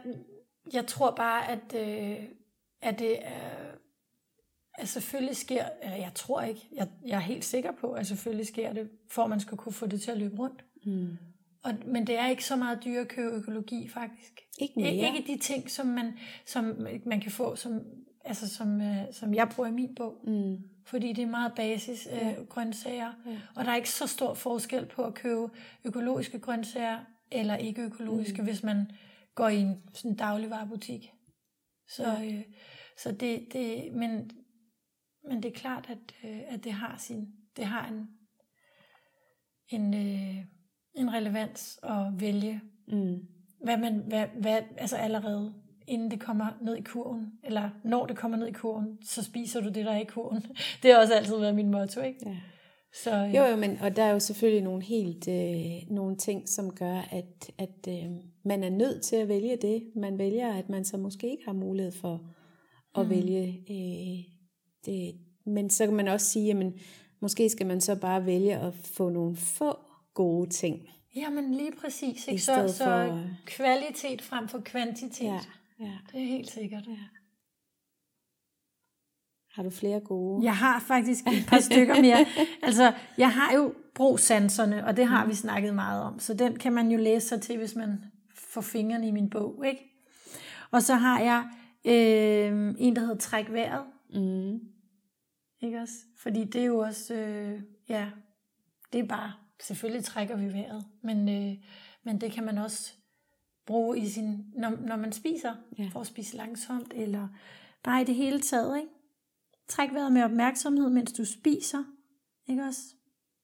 jeg tror bare, at, øh, at det er at selvfølgelig sker, eller jeg tror ikke, jeg, jeg er helt sikker på, at selvfølgelig sker det, for at man skal kunne få det til at løbe rundt. Mm. Og, men det er ikke så meget dyre at købe økologi, faktisk. Ikke mere. Ikke de ting, som man, som man kan få, som, altså som, uh, som jeg bruger i min bog. Mm. Fordi det er meget basis uh, ja. grøntsager. Ja. Og der er ikke så stor forskel på at købe økologiske grøntsager, eller ikke økologiske, mm. hvis man går i en sådan dagligvarerbutik. Så, ja. øh, så det, det, men men det er klart, at, øh, at det har sin, det har en, en, øh, en relevans at vælge, mm. hvad man, hvad, hvad, altså allerede inden det kommer ned i kurven, eller når det kommer ned i kurven, så spiser du det, der er i kurven. Det har også altid været min motto, ikke? Ja. Så, øh. Jo, jo, men, og der er jo selvfølgelig nogle helt øh, nogle ting, som gør, at, at øh, man er nødt til at vælge det. Man vælger, at man så måske ikke har mulighed for at mm. vælge øh, det, men så kan man også sige, at måske skal man så bare vælge at få nogle få gode ting. Jamen lige præcis. Ikke? Så, så for... kvalitet frem for kvantitet. Ja, ja. Det er helt sikkert. Ja. Har du flere gode? Jeg har faktisk et par stykker mere. Altså, jeg har jo brugsanserne, og det har vi snakket meget om. Så den kan man jo læse sig til, hvis man får fingrene i min bog. Ikke? Og så har jeg øh, en, der hedder Træk vejret. Mm. Ikke også? Fordi det er jo også, øh, ja, det er bare, selvfølgelig trækker vi vejret, men, øh, men det kan man også bruge i sin, når, når man spiser, ja. for at spise langsomt, eller bare i det hele taget, ikke? Træk vejret med opmærksomhed, mens du spiser, ikke også?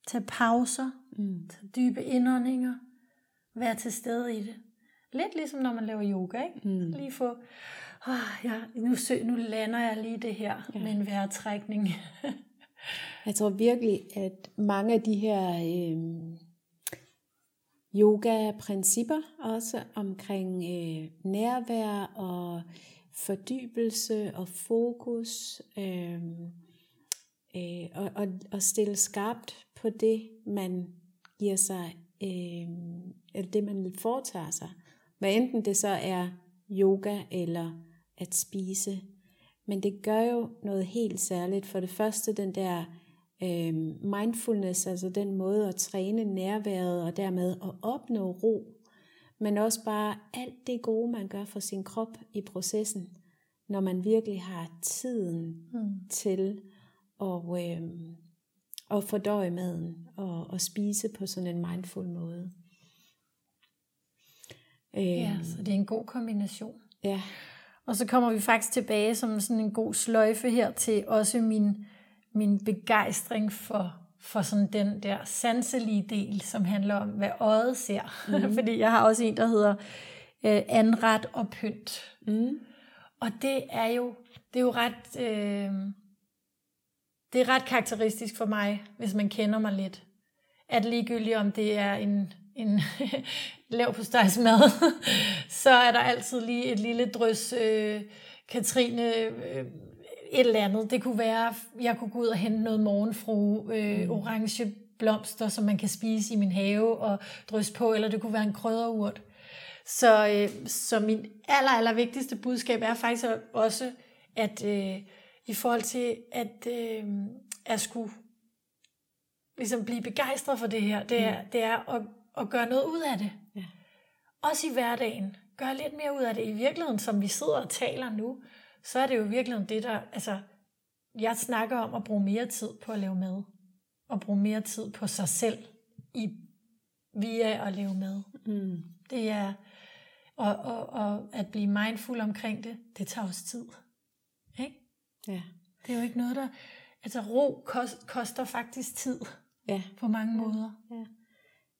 Tag pauser, mm. tag dybe indåndinger, vær til stede i det. Lidt ligesom når man laver yoga, ikke? Mm. Lige få oh, ja, nu, sø, nu lander jeg lige det her ja. med en vejrtrækning. jeg tror virkelig, at mange af de her øh, yoga-principper, også omkring øh, nærvær og fordybelse og fokus, øh, øh, og, og, og stille skarpt på det, man giver sig, øh, eller det man foretager sig. Hvad enten det så er yoga eller at spise. Men det gør jo noget helt særligt. For det første den der øh, mindfulness, altså den måde at træne nærværet og dermed at opnå ro. Men også bare alt det gode, man gør for sin krop i processen, når man virkelig har tiden mm. til at, øh, at fordøje maden og, og spise på sådan en mindful måde. Ja, så det er en god kombination. Ja. Og så kommer vi faktisk tilbage som sådan en god sløjfe her til også min, min begejstring for, for sådan den der sanselige del, som handler om, hvad øjet ser. Mm. Fordi jeg har også en, der hedder øh, anret og pynt. Mm. og det er jo, det er jo ret, øh, det er ret karakteristisk for mig, hvis man kender mig lidt. At ligegyldigt om det er en, en lav på mad, så er der altid lige et lille drys øh, Katrine øh, et eller andet. Det kunne være, jeg kunne gå ud og hente noget morgenfru, øh, mm. orange blomster, som man kan spise i min have og drysse på, eller det kunne være en krydderurt. Så, øh, så min aller, aller vigtigste budskab er faktisk også, at øh, i forhold til at, øh, at skulle ligesom blive begejstret for det her, det er, mm. det er at, at gøre noget ud af det. Ja. Også i hverdagen. Gør lidt mere ud af det. I virkeligheden, som vi sidder og taler nu, så er det jo virkelig det, der... Altså, jeg snakker om at bruge mere tid på at lave mad. Og bruge mere tid på sig selv i, via at lave mad. Mm. Det er... Og, og, og at blive mindful omkring det, det tager også tid. Ikke? Ja. Det er jo ikke noget, der... Altså ro kost, koster faktisk tid. Ja. På mange måder. Ja.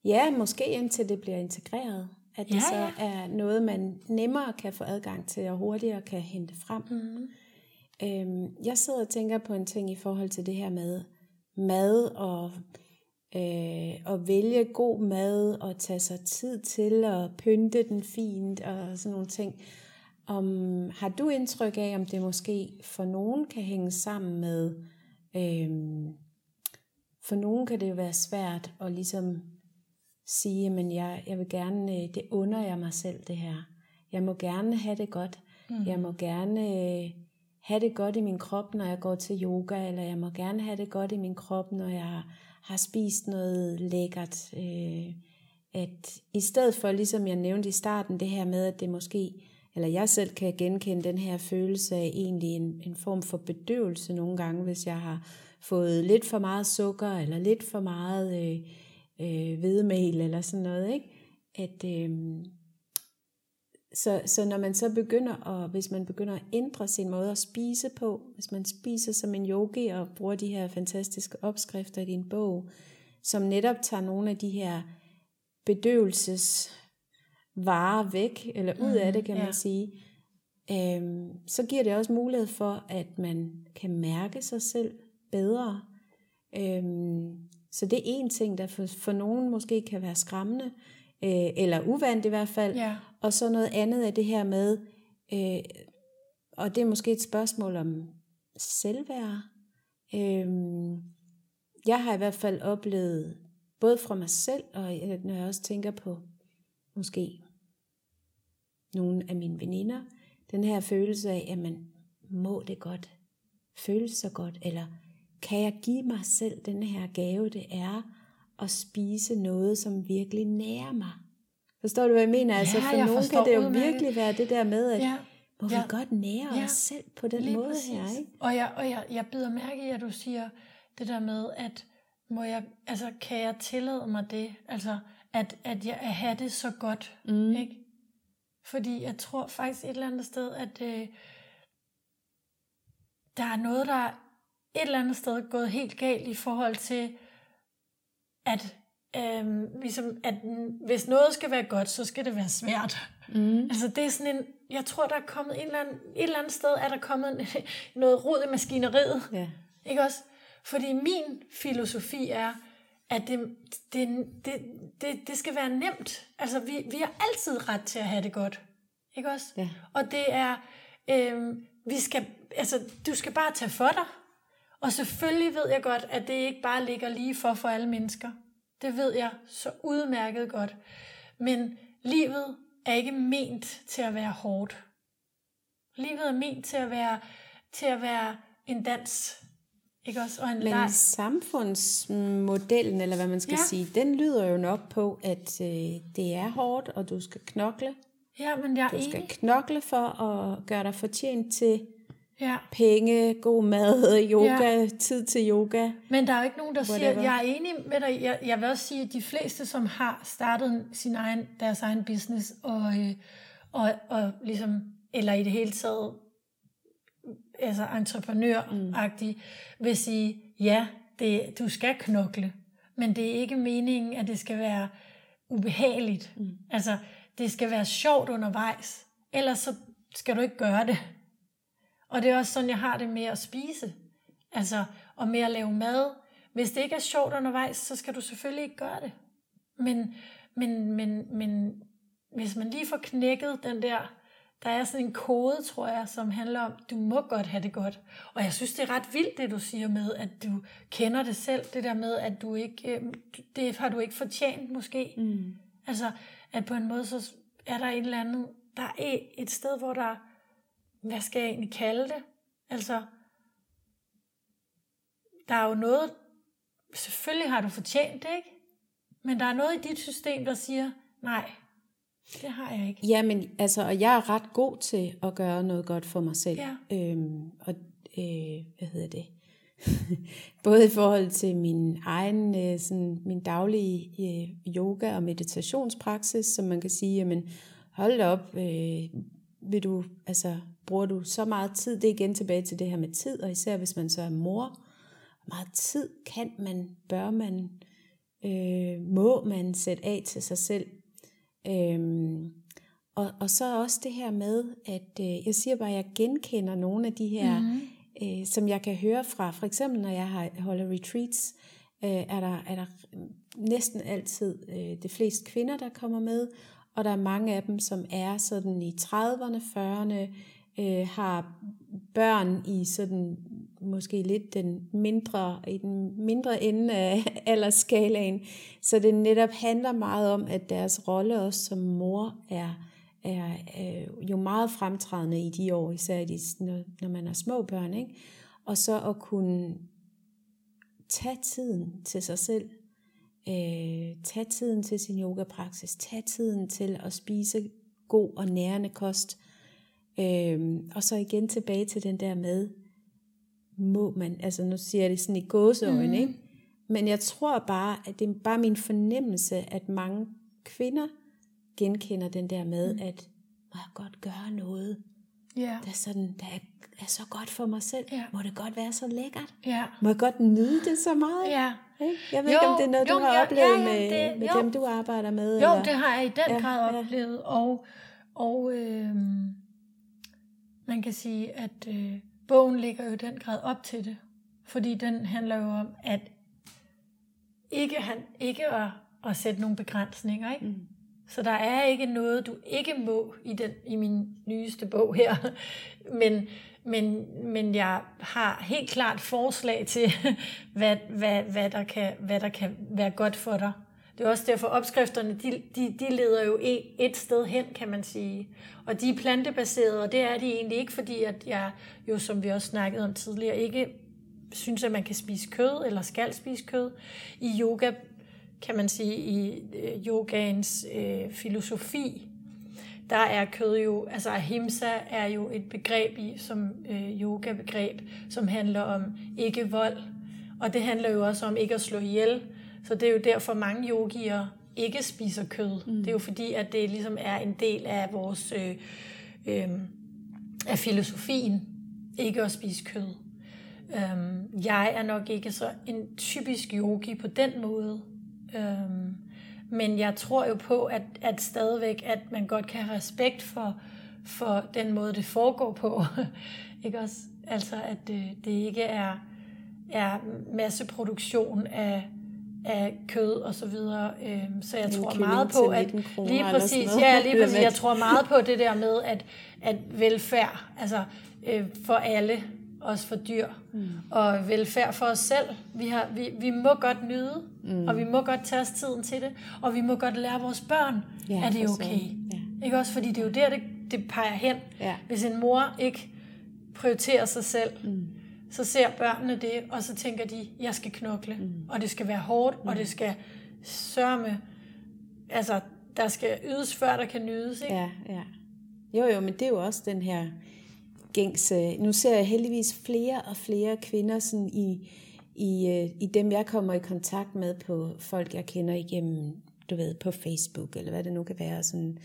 ja, måske indtil det bliver integreret. At det ja, så ja. er noget, man nemmere kan få adgang til, og hurtigere kan hente frem. Mm. Øhm, jeg sidder og tænker på en ting i forhold til det her med mad og øh, at vælge god mad og tage sig tid til at pynte den fint og sådan nogle ting. Om, har du indtryk af, om det måske for nogen kan hænge sammen med, øh, for nogen kan det jo være svært at ligesom sige, men jeg, jeg vil gerne, øh, det under jeg mig selv det her. Jeg må gerne have det godt. Mm. Jeg må gerne øh, have det godt i min krop, når jeg går til yoga, eller jeg må gerne have det godt i min krop, når jeg har spist noget lækkert. Øh, at i stedet for, ligesom jeg nævnte i starten, det her med, at det måske, eller jeg selv kan genkende den her følelse af egentlig en, en form for bedøvelse nogle gange, hvis jeg har fået lidt for meget sukker, eller lidt for meget øh, øh, hvedemel eller sådan noget, ikke? At, øh, så, så når man så begynder at, hvis man begynder at ændre sin måde at spise på, hvis man spiser som en yogi og bruger de her fantastiske opskrifter i din bog, som netop tager nogle af de her bedøvelses varer væk, eller ud af det, kan man ja. sige, øhm, så giver det også mulighed for, at man kan mærke sig selv bedre. Øhm, så det er en ting, der for, for nogen måske kan være skræmmende, øh, eller uvandt i hvert fald. Ja. Og så noget andet af det her med, øh, og det er måske et spørgsmål om selvværd. Øh, jeg har i hvert fald oplevet, både fra mig selv, og når jeg også tænker på måske nogle af mine veninder, den her følelse af, at man må det godt, føle sig godt, eller kan jeg give mig selv den her gave, det er at spise noget, som virkelig nærer mig. Forstår du, hvad jeg mener? Altså, ja, for nogen kan det jo udmærket. virkelig være det der med, at ja. må ja. vi godt nære ja. os selv på den Lige måde præcis. her. Ikke? Og, jeg, og jeg, jeg bider mærke i, at du siger det der med, at må jeg, altså, kan jeg tillade mig det? Altså, at, at jeg at have det så godt. Mm. Ikke? Fordi jeg tror faktisk et eller andet sted, at øh, der er noget, der et eller andet sted gået helt galt i forhold til, at, øhm, ligesom, at hvis noget skal være godt, så skal det være svært. Mm. Altså det er sådan en, jeg tror der er kommet en eller anden, et eller andet sted, er der kommet noget rod i maskineriet. Ja. Ikke også? Fordi min filosofi er, at det, det, det, det, det skal være nemt. Altså vi, vi har altid ret til at have det godt. Ikke også? Ja. Og det er, øhm, vi skal, altså du skal bare tage for dig. Og selvfølgelig ved jeg godt, at det ikke bare ligger lige for for alle mennesker. Det ved jeg så udmærket godt. Men livet er ikke ment til at være hårdt. Livet er ment til at være, til at være en dans. Ikke også? Og en Men leg. samfundsmodellen, eller hvad man skal ja. sige, den lyder jo nok på, at øh, det er hårdt, og du skal knokle. Ja, men jeg Du skal enig. knokle for at gøre dig fortjent til Ja. Penge, god mad, yoga, ja. tid til yoga. Men der er jo ikke nogen, der whatever. siger, jeg er enig med dig. Jeg, jeg vil også sige, at de fleste, som har startet sin egen, deres egen business, og, øh, og, og ligesom, eller i det hele taget, altså entreprenør-agtig, mm. vil sige, ja, det, du skal knokle, men det er ikke meningen, at det skal være ubehageligt. Mm. Altså, det skal være sjovt undervejs, ellers så skal du ikke gøre det. Og det er også sådan, jeg har det med at spise. Altså, og med at lave mad. Hvis det ikke er sjovt undervejs, så skal du selvfølgelig ikke gøre det. Men, men, men, men hvis man lige får knækket den der, der er sådan en kode, tror jeg, som handler om, du må godt have det godt. Og jeg synes, det er ret vildt, det du siger med, at du kender det selv. Det der med, at du ikke, øh, det har du ikke fortjent måske. Mm. Altså, at på en måde, så er der et eller andet, der er et sted, hvor der, hvad skal jeg egentlig kalde det? Altså, der er jo noget, selvfølgelig har du fortjent det, ikke? Men der er noget i dit system, der siger, nej, det har jeg ikke. Jamen, altså, og jeg er ret god til at gøre noget godt for mig selv. Ja. Øhm, og, øh, hvad hedder det? Både i forhold til min egen, øh, sådan, min daglige øh, yoga- og meditationspraksis, som man kan sige, jamen, hold op, øh, vil du, altså, bruger du så meget tid, det er igen tilbage til det her med tid, og især hvis man så er mor, hvor meget tid kan man, bør man, øh, må man sætte af til sig selv. Øhm, og, og så også det her med, at øh, jeg siger bare, at jeg genkender nogle af de her, mm-hmm. øh, som jeg kan høre fra, for eksempel når jeg har, holder retreats, øh, er, der, er der næsten altid øh, det flest kvinder, der kommer med, og der er mange af dem, som er sådan i 30'erne, 40'erne, øh, har børn i sådan måske lidt den mindre, i den mindre ende af aldersskalaen. Så det netop handler meget om, at deres rolle også som mor er, er øh, jo meget fremtrædende i de år, især de, når, når man har små børn. Ikke? Og så at kunne tage tiden til sig selv, øh, tage tiden til sin yogapraksis, tage tiden til at spise god og nærende kost, øh, og så igen tilbage til den der med, må man, altså nu siger jeg det sådan i gåseøjne, mm. ikke? Men jeg tror bare, at det er bare min fornemmelse, at mange kvinder genkender den der med, mm. at må jeg godt gøre noget, yeah. der, er sådan, der er, er så godt for mig selv. Yeah. Må det godt være så lækkert? Yeah. Må jeg godt nyde det så meget? Ikke? Jeg ved Jo, ikke, om det er noget, du jo, har ja, oplevet ja, ja, med, det- med jo. dem, du arbejder med? Jo, eller? det har jeg i den Ja, grad ja. oplevet, og, og øh, man kan sige, at øh, bogen ligger jo i den grad op til det, fordi den handler jo om, at ikke, han, ikke at, at sætte nogle begrænsninger, ikke? Mm. Så der er ikke noget, du ikke må i, den, i min nyeste bog her, men, men, men jeg har helt klart forslag til, hvad, hvad, hvad, der kan, hvad der kan være godt for dig. Det er også derfor, opskrifterne, de, de, de leder jo et, et sted hen, kan man sige. Og de er plantebaserede, og det er de egentlig ikke, fordi at jeg jo, som vi også snakkede om tidligere, ikke synes, at man kan spise kød, eller skal spise kød. I yoga, kan man sige, i øh, yogaens øh, filosofi, der er kød jo, altså ahimsa er jo et begreb i, som øh, yoga-begreb, som handler om ikke vold. Og det handler jo også om ikke at slå ihjel. Så det er jo derfor mange yogier ikke spiser kød. Mm. Det er jo fordi, at det ligesom er en del af vores øh, øh, af filosofien, ikke at spise kød. Øhm, jeg er nok ikke så en typisk yogi på den måde. Øhm, men jeg tror jo på, at, at stadigvæk, at man godt kan have respekt for, for den måde, det foregår på. ikke også? Altså, at det, det ikke er, er masseproduktion af, af kød og så videre. Øhm, så jeg En tror meget på, at 19 kroner lige præcis, ja, lige præcis, jeg tror meget på det der med, at, at velfærd, altså øh, for alle, også for dyr, mm. og velfærd for os selv. Vi, har, vi, vi må godt nyde, mm. og vi må godt tage os tiden til det, og vi må godt lære vores børn, Ja, at det er okay. Ja. Ikke også, fordi det er jo der, det, det peger hen. Ja. Hvis en mor ikke prioriterer sig selv, mm. Så ser børnene det, og så tænker de, jeg skal knokle, mm. og det skal være hårdt, mm. og det skal sørme, altså der skal ydes, før der kan nydes. Ikke? Ja, ja. Jo, jo, men det er jo også den her gængse... Nu ser jeg heldigvis flere og flere kvinder sådan i, i, øh, i dem, jeg kommer i kontakt med på folk, jeg kender igennem, du ved, på Facebook, eller hvad det nu kan være, sådan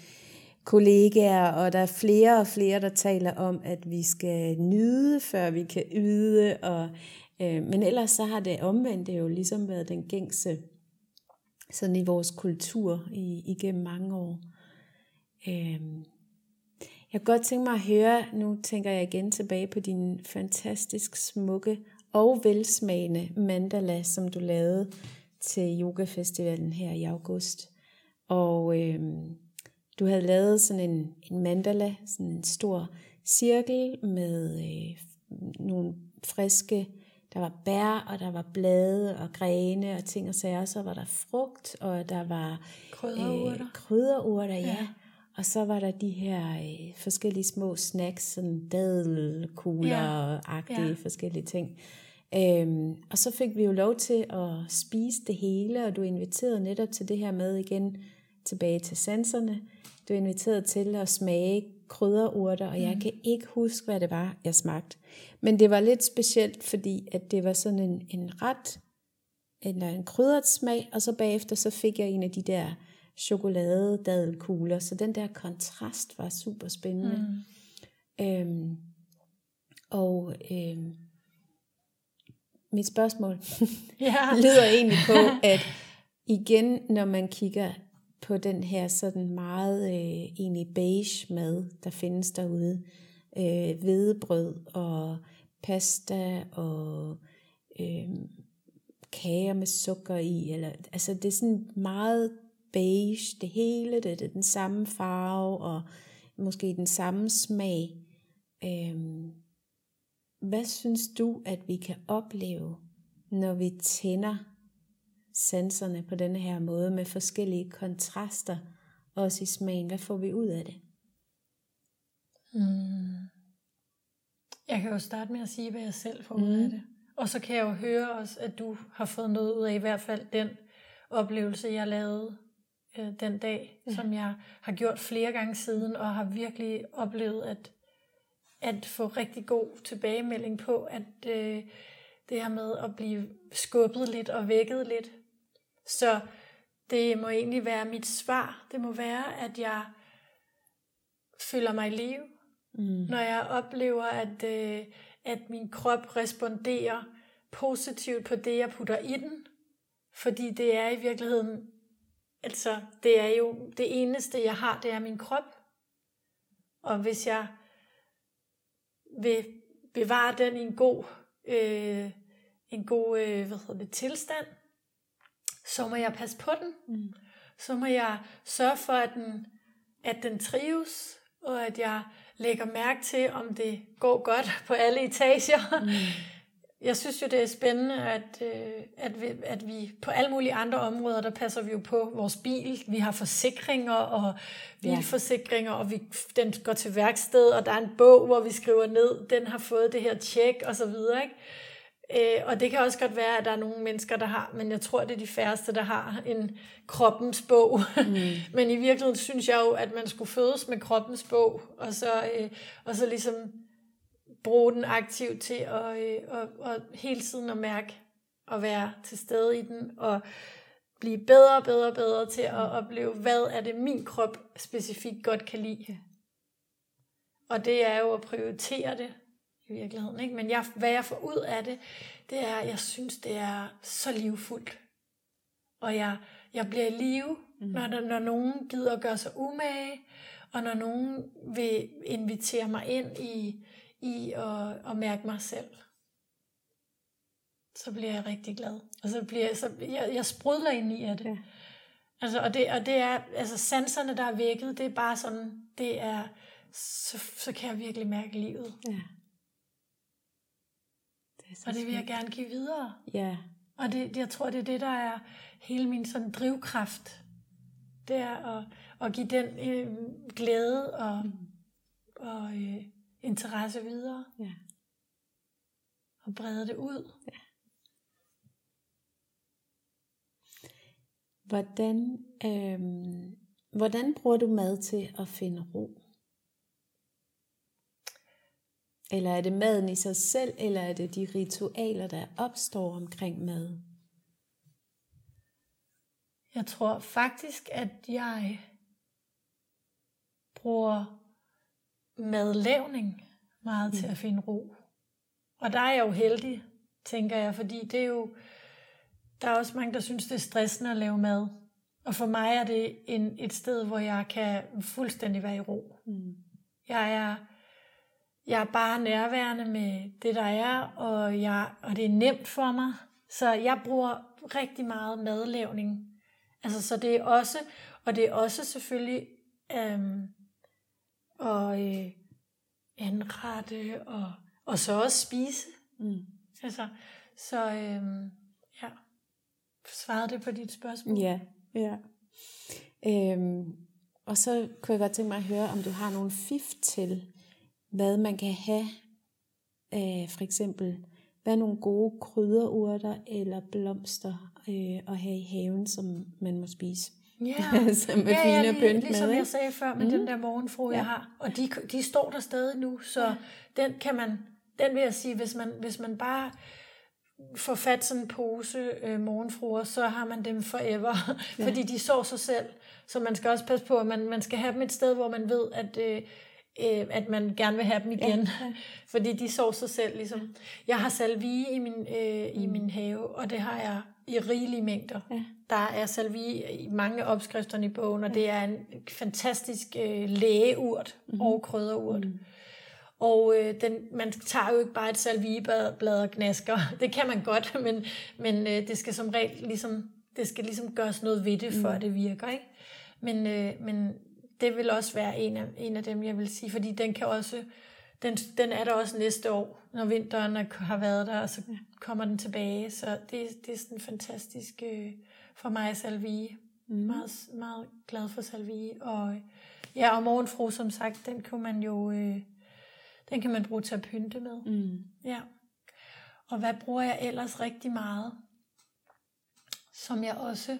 kollegaer, og der er flere og flere, der taler om, at vi skal nyde, før vi kan yde, og, øh, men ellers så har det omvendt det jo ligesom været den gængse sådan i vores kultur i, igennem mange år. Øh, Jeg kan godt tænke mig at høre, nu tænker jeg igen tilbage på din fantastisk smukke og velsmagende mandala, som du lavede til yogafestivalen her i august. Og øh, du havde lavet sådan en, en mandala, sådan en stor cirkel med øh, nogle friske, der var bær, og der var blade og grene og ting og sager. Så var der frugt, og der var krydderurter. Øh, krydderurter, ja. ja. Og så var der de her øh, forskellige små snacks, sådan dadelkugler og agtige ja. forskellige ting. Øhm, og så fik vi jo lov til at spise det hele, og du inviterede netop til det her med igen tilbage til sanserne. Du inviterede til at smage krydderurter, og jeg mm. kan ikke huske, hvad det var, jeg smagte. Men det var lidt specielt, fordi at det var sådan en, en ret, eller en krydret smag, og så bagefter så fik jeg en af de der chokolade dadelkugler, så den der kontrast var super spændende. Mm. Øhm, og øhm, mit spørgsmål ja. lyder egentlig på, at igen, når man kigger på den her sådan meget øh, egentlig beige mad, der findes derude, øh, hvedebrød og pasta og øh, kager med sukker i, eller, altså det er sådan meget beige, det hele, det, det er den samme farve, og måske den samme smag. Øhm, hvad synes du, at vi kan opleve, når vi tænder sanserne på denne her måde med forskellige kontraster, også i smagen? Hvad får vi ud af det? Mm. Jeg kan jo starte med at sige, hvad jeg selv får mm. ud af mm. det. Og så kan jeg jo høre også, at du har fået noget ud af i hvert fald den oplevelse, jeg lavede øh, den dag, ja. som jeg har gjort flere gange siden, og har virkelig oplevet at, at få rigtig god tilbagemelding på, at øh, det her med at blive skubbet lidt og vækket lidt. Så det må egentlig være mit svar. Det må være, at jeg føler mig i live, mm. når jeg oplever, at, øh, at min krop responderer positivt på det, jeg putter i den. Fordi det er i virkeligheden Altså, det er jo det eneste, jeg har, det er min krop. Og hvis jeg vil bevare den i en god, øh, en god øh, hvad hedder det, tilstand, så må jeg passe på den. Mm. Så må jeg sørge for, at den, at den trives, og at jeg lægger mærke til, om det går godt på alle etager. Mm jeg synes jo, det er spændende, at, øh, at, vi, at vi på alle mulige andre områder, der passer vi jo på vores bil. Vi har forsikringer og bilforsikringer, og vi, den går til værksted, og der er en bog, hvor vi skriver ned, den har fået det her tjek, og så videre. Ikke? Øh, og det kan også godt være, at der er nogle mennesker, der har, men jeg tror, det er de færreste, der har en kroppens bog. Mm. men i virkeligheden synes jeg jo, at man skulle fødes med kroppens bog, og så, øh, og så ligesom bruge den aktivt til at, øh, og, og hele tiden at mærke og være til stede i den, og blive bedre og bedre og bedre til at opleve, hvad er det min krop specifikt godt kan lide. Og det er jo at prioritere det i virkeligheden. Ikke? Men jeg, hvad jeg får ud af det, det er, at jeg synes, det er så livfuldt. Og jeg, jeg bliver i live, mm. når, der, når nogen gider at gøre sig umage, og når nogen vil invitere mig ind i i at, at mærke mig selv, så bliver jeg rigtig glad. Og så bliver jeg, så, jeg, jeg sprudler ind i af det. Ja. Altså, og, det, og det er, altså sanserne, der er vækket, det er bare sådan, det er, så, så kan jeg virkelig mærke livet. Ja. Det og det vil jeg gerne give videre. Ja. Og det, jeg tror, det er det, der er hele min sådan drivkraft. Det er at, at give den øh, glæde og, mm. og øh, interesse videre. Ja. Og brede det ud. Ja. Hvordan, øh, hvordan bruger du mad til at finde ro? Eller er det maden i sig selv, eller er det de ritualer, der opstår omkring mad? Jeg tror faktisk, at jeg bruger madlavning meget mm. til at finde ro. Og der er jeg jo heldig, tænker jeg, fordi det er jo, der er også mange, der synes, det er stressende at lave mad. Og for mig er det en, et sted, hvor jeg kan fuldstændig være i ro. Mm. Jeg er, jeg er bare nærværende med det, der er, og, jeg, og det er nemt for mig. Så jeg bruger rigtig meget madlavning. Altså, så det er også, og det er også selvfølgelig øhm, og øh, anrette, og, og så også spise. Mm. Altså, så øhm, ja, svarede det på dit spørgsmål? Ja, ja. Øhm, og så kunne jeg godt tænke mig at høre, om du har nogle fif til, hvad man kan have, øh, for eksempel, hvad nogle gode krydderurter eller blomster øh, at have i haven, som man må spise. Ja, som er ja, ja, lige, ligesom med, jeg sagde før med mm. den der morgenfru, ja. jeg har. Og de, de står der stadig nu, så ja. den kan man, den vil jeg sige, hvis man, hvis man bare får fat sådan en pose øh, morgenfruer, så har man dem forever, ja. fordi de så sig selv. Så man skal også passe på, at man, man skal have dem et sted, hvor man ved, at, øh, øh, at man gerne vil have dem igen. Ja. fordi de så sig selv. Ligesom. Jeg har salvie i min, øh, mm. i min have, og det har jeg i rigelige mængder. Ja. Der er salvie i mange opskrifterne i bogen, og ja. det er en fantastisk øh, lægeurt mm. og krydderurt. Mm. Og øh, den, man tager jo ikke bare et salvieblad og gnasker. Det kan man godt, men, men øh, det skal som regel ligesom, det skal ligesom gøres noget ved det, for mm. at det virker. Ikke? Men, øh, men det vil også være en af, en af dem, jeg vil sige, fordi den kan også, den, den er der også næste år, når vinteren er, har været der, og så kommer den tilbage. Så det, det er sådan fantastisk øh, for mig, salvie. Mm. Meget, meget glad for salvie. Og, ja, og morgenfru, som sagt, den kunne man jo... Øh, den kan man bruge til at pynte med. Mm. Ja. Og hvad bruger jeg ellers rigtig meget? Som jeg også...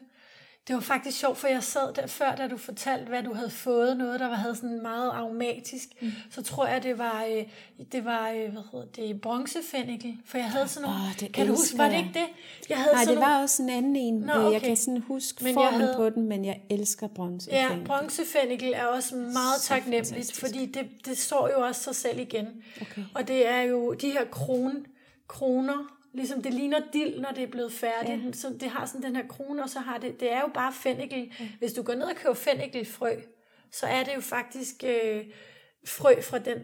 Det var faktisk sjovt, for jeg sad der før, da du fortalte, hvad du havde fået, noget, der havde sådan meget aromatisk. Mm. Så tror jeg, det var, øh, det var øh, hvad hedder det, bronzefænnikel. For jeg havde sådan nogle... Oh, det kan du huske, var det ikke det? Jeg havde Nej, det var nogle... også en anden en. Nå, okay. Jeg kan sådan huske men formen havde... på den, men jeg elsker bronzefænnikel. Ja, bronzefænnikel er også meget så taknemmeligt, fantastisk. fordi det, det står jo også sig selv igen. Okay. Og det er jo de her kron, kroner, Ligesom det ligner dild, når det er blevet færdigt. Ja. Så det har sådan den her krone, og så har det, det er jo bare fennikel. Ja. Hvis du går ned og køber fennikelfrø, så er det jo faktisk øh, frø fra den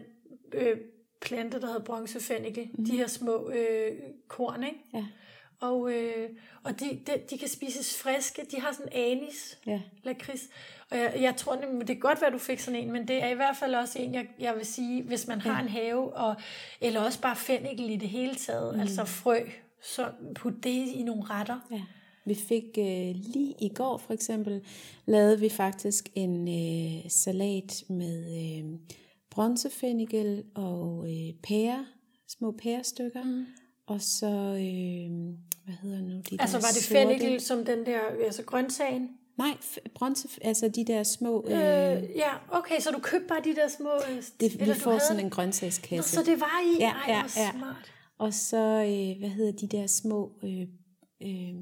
øh, plante, der hedder bronzefennikel. Mm. De her små øh, korn, ikke? Ja. Og, øh, og de, de, de kan spises friske. De har sådan anis, ja. lakrids. Og jeg, jeg tror, det, det er godt være, du fik sådan en, men det er i hvert fald også en, jeg, jeg vil sige, hvis man har en have, og, eller også bare fennikel i det hele taget, mm. altså frø, så put det i nogle retter. Ja. Vi fik øh, lige i går for eksempel, lavede vi faktisk en øh, salat med øh, bronzefennikel og øh, pære, små pærestykker, mm. og så, øh, hvad hedder nu de Altså var det fennikel som den der, altså grøntsagen? Nej, bronze, altså de der små... Øh, øh, ja, okay, så du købte bare de der små... Øh, det, vi får sådan en grøntsagskasse. Nå, så det var i? Ja, Ej, ja, ja. smart. Og så, øh, hvad hedder de der små øh, øh,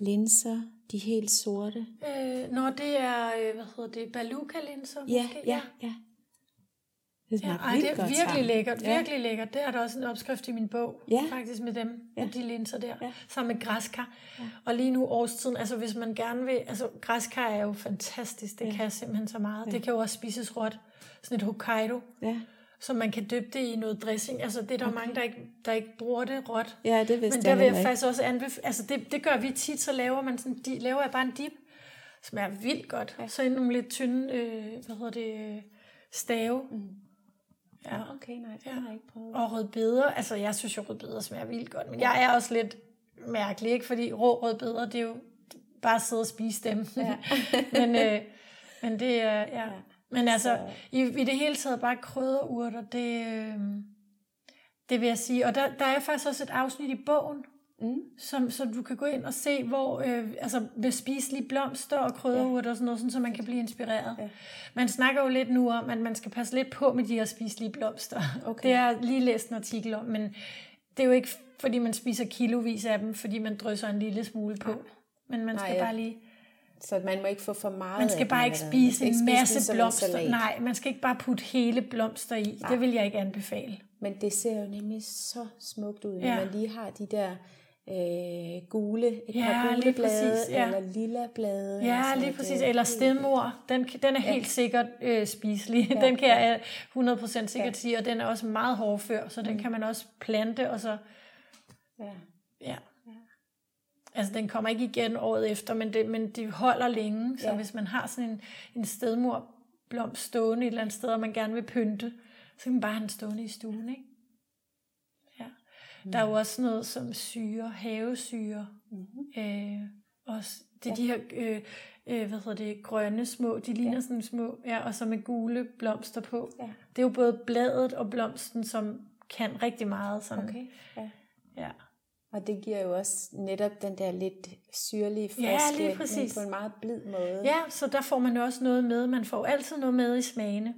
linser, de helt sorte? Øh, når det er, øh, hvad hedder det, baluka-linser? Ja, måske? ja, ja. Det ja, ej, det er virkelig sammen. lækkert, virkelig ja. lækkert. Det er der også en opskrift i min bog, ja. faktisk med dem, ja. med de linser der, ja. sammen med græskar. Ja. Og lige nu årstiden, altså hvis man gerne vil, altså græskar er jo fantastisk, det ja. kan simpelthen så meget. Ja. Det kan jo også spises råt, sådan et Hokkaido. Ja så man kan dyppe det i noget dressing. Altså, det er der okay. mange, der ikke, der ikke bruger det råt. Ja, det vidste Men der vil jeg faktisk også anbefale, altså det, det gør vi tit, så laver man sådan, de, laver jeg bare en dip, som er vildt godt. Ja. Så i nogle lidt tynde, øh, hvad hedder det, stave. Mm. Ja, okay, nej, det ja. har jeg ikke prøvet. Og rødbeder, altså jeg synes jo, rødbeder smager vildt godt, men jeg er også lidt mærkelig, ikke? Fordi rå rødbeder, det er jo bare at sidde og spise dem. Ja. men, øh, men det er, ja. ja. Men altså, i, i det hele taget bare krydderurter, det, øh, det vil jeg sige. Og der, der er faktisk også et afsnit i bogen, mm. som, så du kan gå ind og se, hvor øh, altså ved spiselige blomster og krydderurter ja. og sådan noget, sådan, så man kan blive inspireret. Ja. Man snakker jo lidt nu om, at man skal passe lidt på med de her spiselige blomster. Okay. Det er lige læst en artikel om, men det er jo ikke, fordi man spiser kilovis af dem, fordi man drysser en lille smule på. Ja. Men man skal Nej, ja. bare lige... Så man må ikke få for meget Man skal bare ikke spise en masse spise blomster. En Nej, man skal ikke bare putte hele blomster i. Nej. Det vil jeg ikke anbefale. Men det ser jo nemlig så smukt ud, når ja. man lige har de der øh, gule, et Ja, par gule lige blade, præcis, ja. eller lilla blade. Ja, altså, lige præcis. øh, Eller stedmor. Den, den er helt sikkert øh, spiselig. Ja, Den kan jeg øh, 100% sikkert Ja. sige, og den er også meget hårdfør, så Mm. den kan man også plante, og så, Ja. ja. Altså, den kommer ikke igen året efter, men, det, men de holder længe, så Ja. hvis man har sådan en, en stedmorblomst stående et eller andet sted, og man gerne vil pynte, så kan man bare have den stående i stuen, ikke? Ja. Der er jo også noget som syre, havesyre, Mm-hmm. Øh, også, det er de her øh, øh, hvad hedder det, grønne små, de ligner ja. sådan små, ja, og så med gule blomster på. Ja. Det er jo både bladet og blomsten, som kan rigtig meget. Sådan. Okay. Ja. Ja. Og det giver jo også netop den der lidt syrlige, friske, Ja, lige men præcis. på en meget blid måde. ja, så der får man jo også noget med. Man får altid noget med i smagene.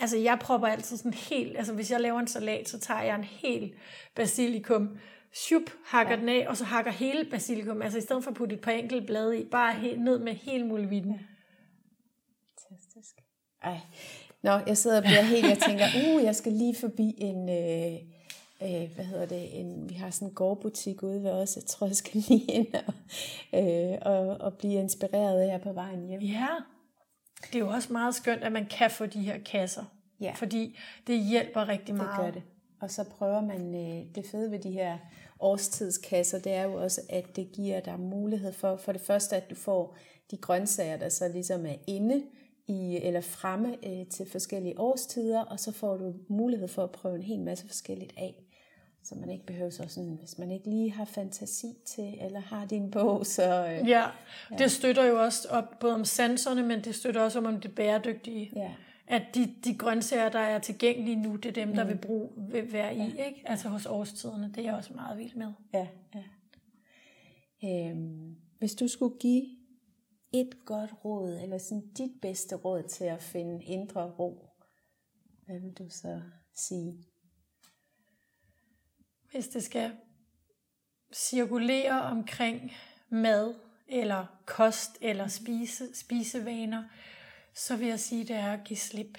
Altså, jeg propper altid sådan helt, altså hvis jeg laver en salat, så tager jeg en hel basilikum, shup, hakker ja. den af, og så hakker hele basilikum, altså i stedet for at putte et par enkelte blade i, bare helt ned med hele muligheden. Ja. Fantastisk. Ej. Nå, jeg sidder og bliver helt, jeg tænker, uh, jeg skal lige forbi en, øh, øh, hvad hedder det, en, vi har sådan en gårdbutik ude ved os, jeg tror, jeg skal lige ind og, øh, og, og blive inspireret her på vejen hjem. Ja, det er jo også meget skønt, at man kan få de her kasser. Ja. Fordi det hjælper rigtig Det meget. gør det. Og så prøver man, øh, det fede ved de her årstidskasser, det er jo også, at det giver dig mulighed for, for det første, at du får de grøntsager, der så ligesom er inde i, eller fremme øh, til forskellige årstider, og så får du mulighed for at prøve en hel masse forskelligt af. Så man ikke behøver så sådan, hvis man ikke lige har fantasi til, eller har din bog, så øh, Ja, det støtter jo også op både om sanserne, men det støtter også om, om det bæredygtige. ja. At de, de grøntsager, der er tilgængelige nu, det er dem, der vil, bruge, vil være i, ikke? Altså hos årstiderne. Det er jeg også meget vild med. Ja, ja. Øhm, hvis du skulle give et godt råd, eller sådan dit bedste råd til at finde indre ro, hvad vil du så sige? Hvis det skal cirkulere omkring mad, eller kost, eller spise, spisevaner, så vil jeg sige, det er at give slip.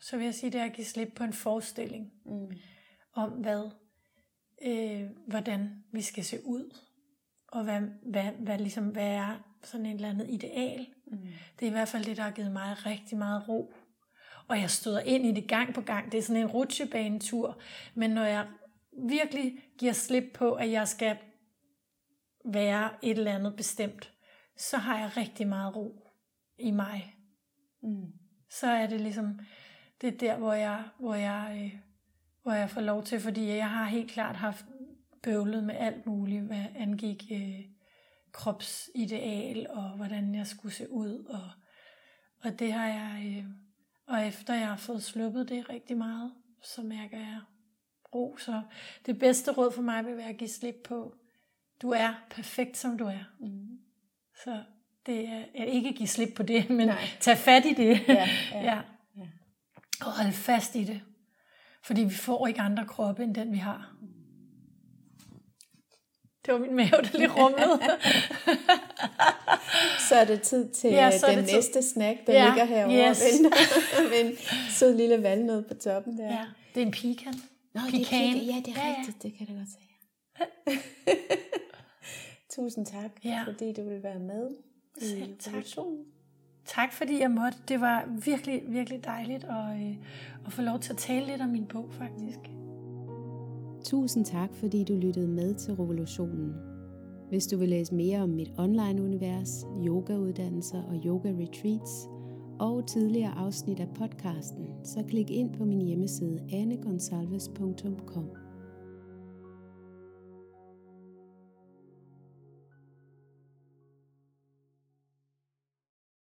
Så vil jeg sige, det er at give slip på en forestilling Mm. om, hvad, øh, hvordan vi skal se ud, og hvad, hvad, hvad, ligesom, hvad er sådan et eller andet ideal. Mm. Det er i hvert fald det, der har givet mig rigtig meget ro. Og jeg støder ind i det gang på gang. Det er sådan en rutsjebanetur. Men når jeg virkelig giver slip på, at jeg skal være et eller andet bestemt, så har jeg rigtig meget ro i mig. Mm. Så er det ligesom, det er der, hvor jeg, hvor jeg, øh, hvor jeg får lov til, fordi jeg har helt klart haft bøvlet med alt muligt, hvad angik øh, kropsideal, og hvordan jeg skulle se ud, og, og det har jeg, øh, og efter jeg har fået sluppet det rigtig meget, så mærker jeg ro, så det bedste råd for mig vil være at give slip på, du er perfekt som du er. Mm. Så det er er ikke give slip på det, men Nej. tag fat i det. Ja, ja. ja. Ja. Og hold fast i det. Fordi vi får ikke andre kroppe, end den vi har. Det var min mave, der lige rumlede. Så er det tid til Ja, ja, så den tid- næste snack, der Ja, ligger herovre yes. med en sød lille valnød på toppen der. ja, det er en pecan. Nå, Pecan. Det er. Ja, det er Ja, rigtigt. Det kan jeg da godt sige. Tusind tak, Ja. fordi du vil være med i Selv tak. Tak fordi jeg måtte. Det var virkelig, virkelig dejligt at, øh, at få lov til at tale lidt om min bog, faktisk. Tusind tak, fordi du lyttede med til Revolutionen. Hvis du vil læse mere om mit online-univers, yogauddannelser og yoga-retreats, og tidligere afsnit af podcasten, så klik ind på min hjemmeside anegonsalves.com.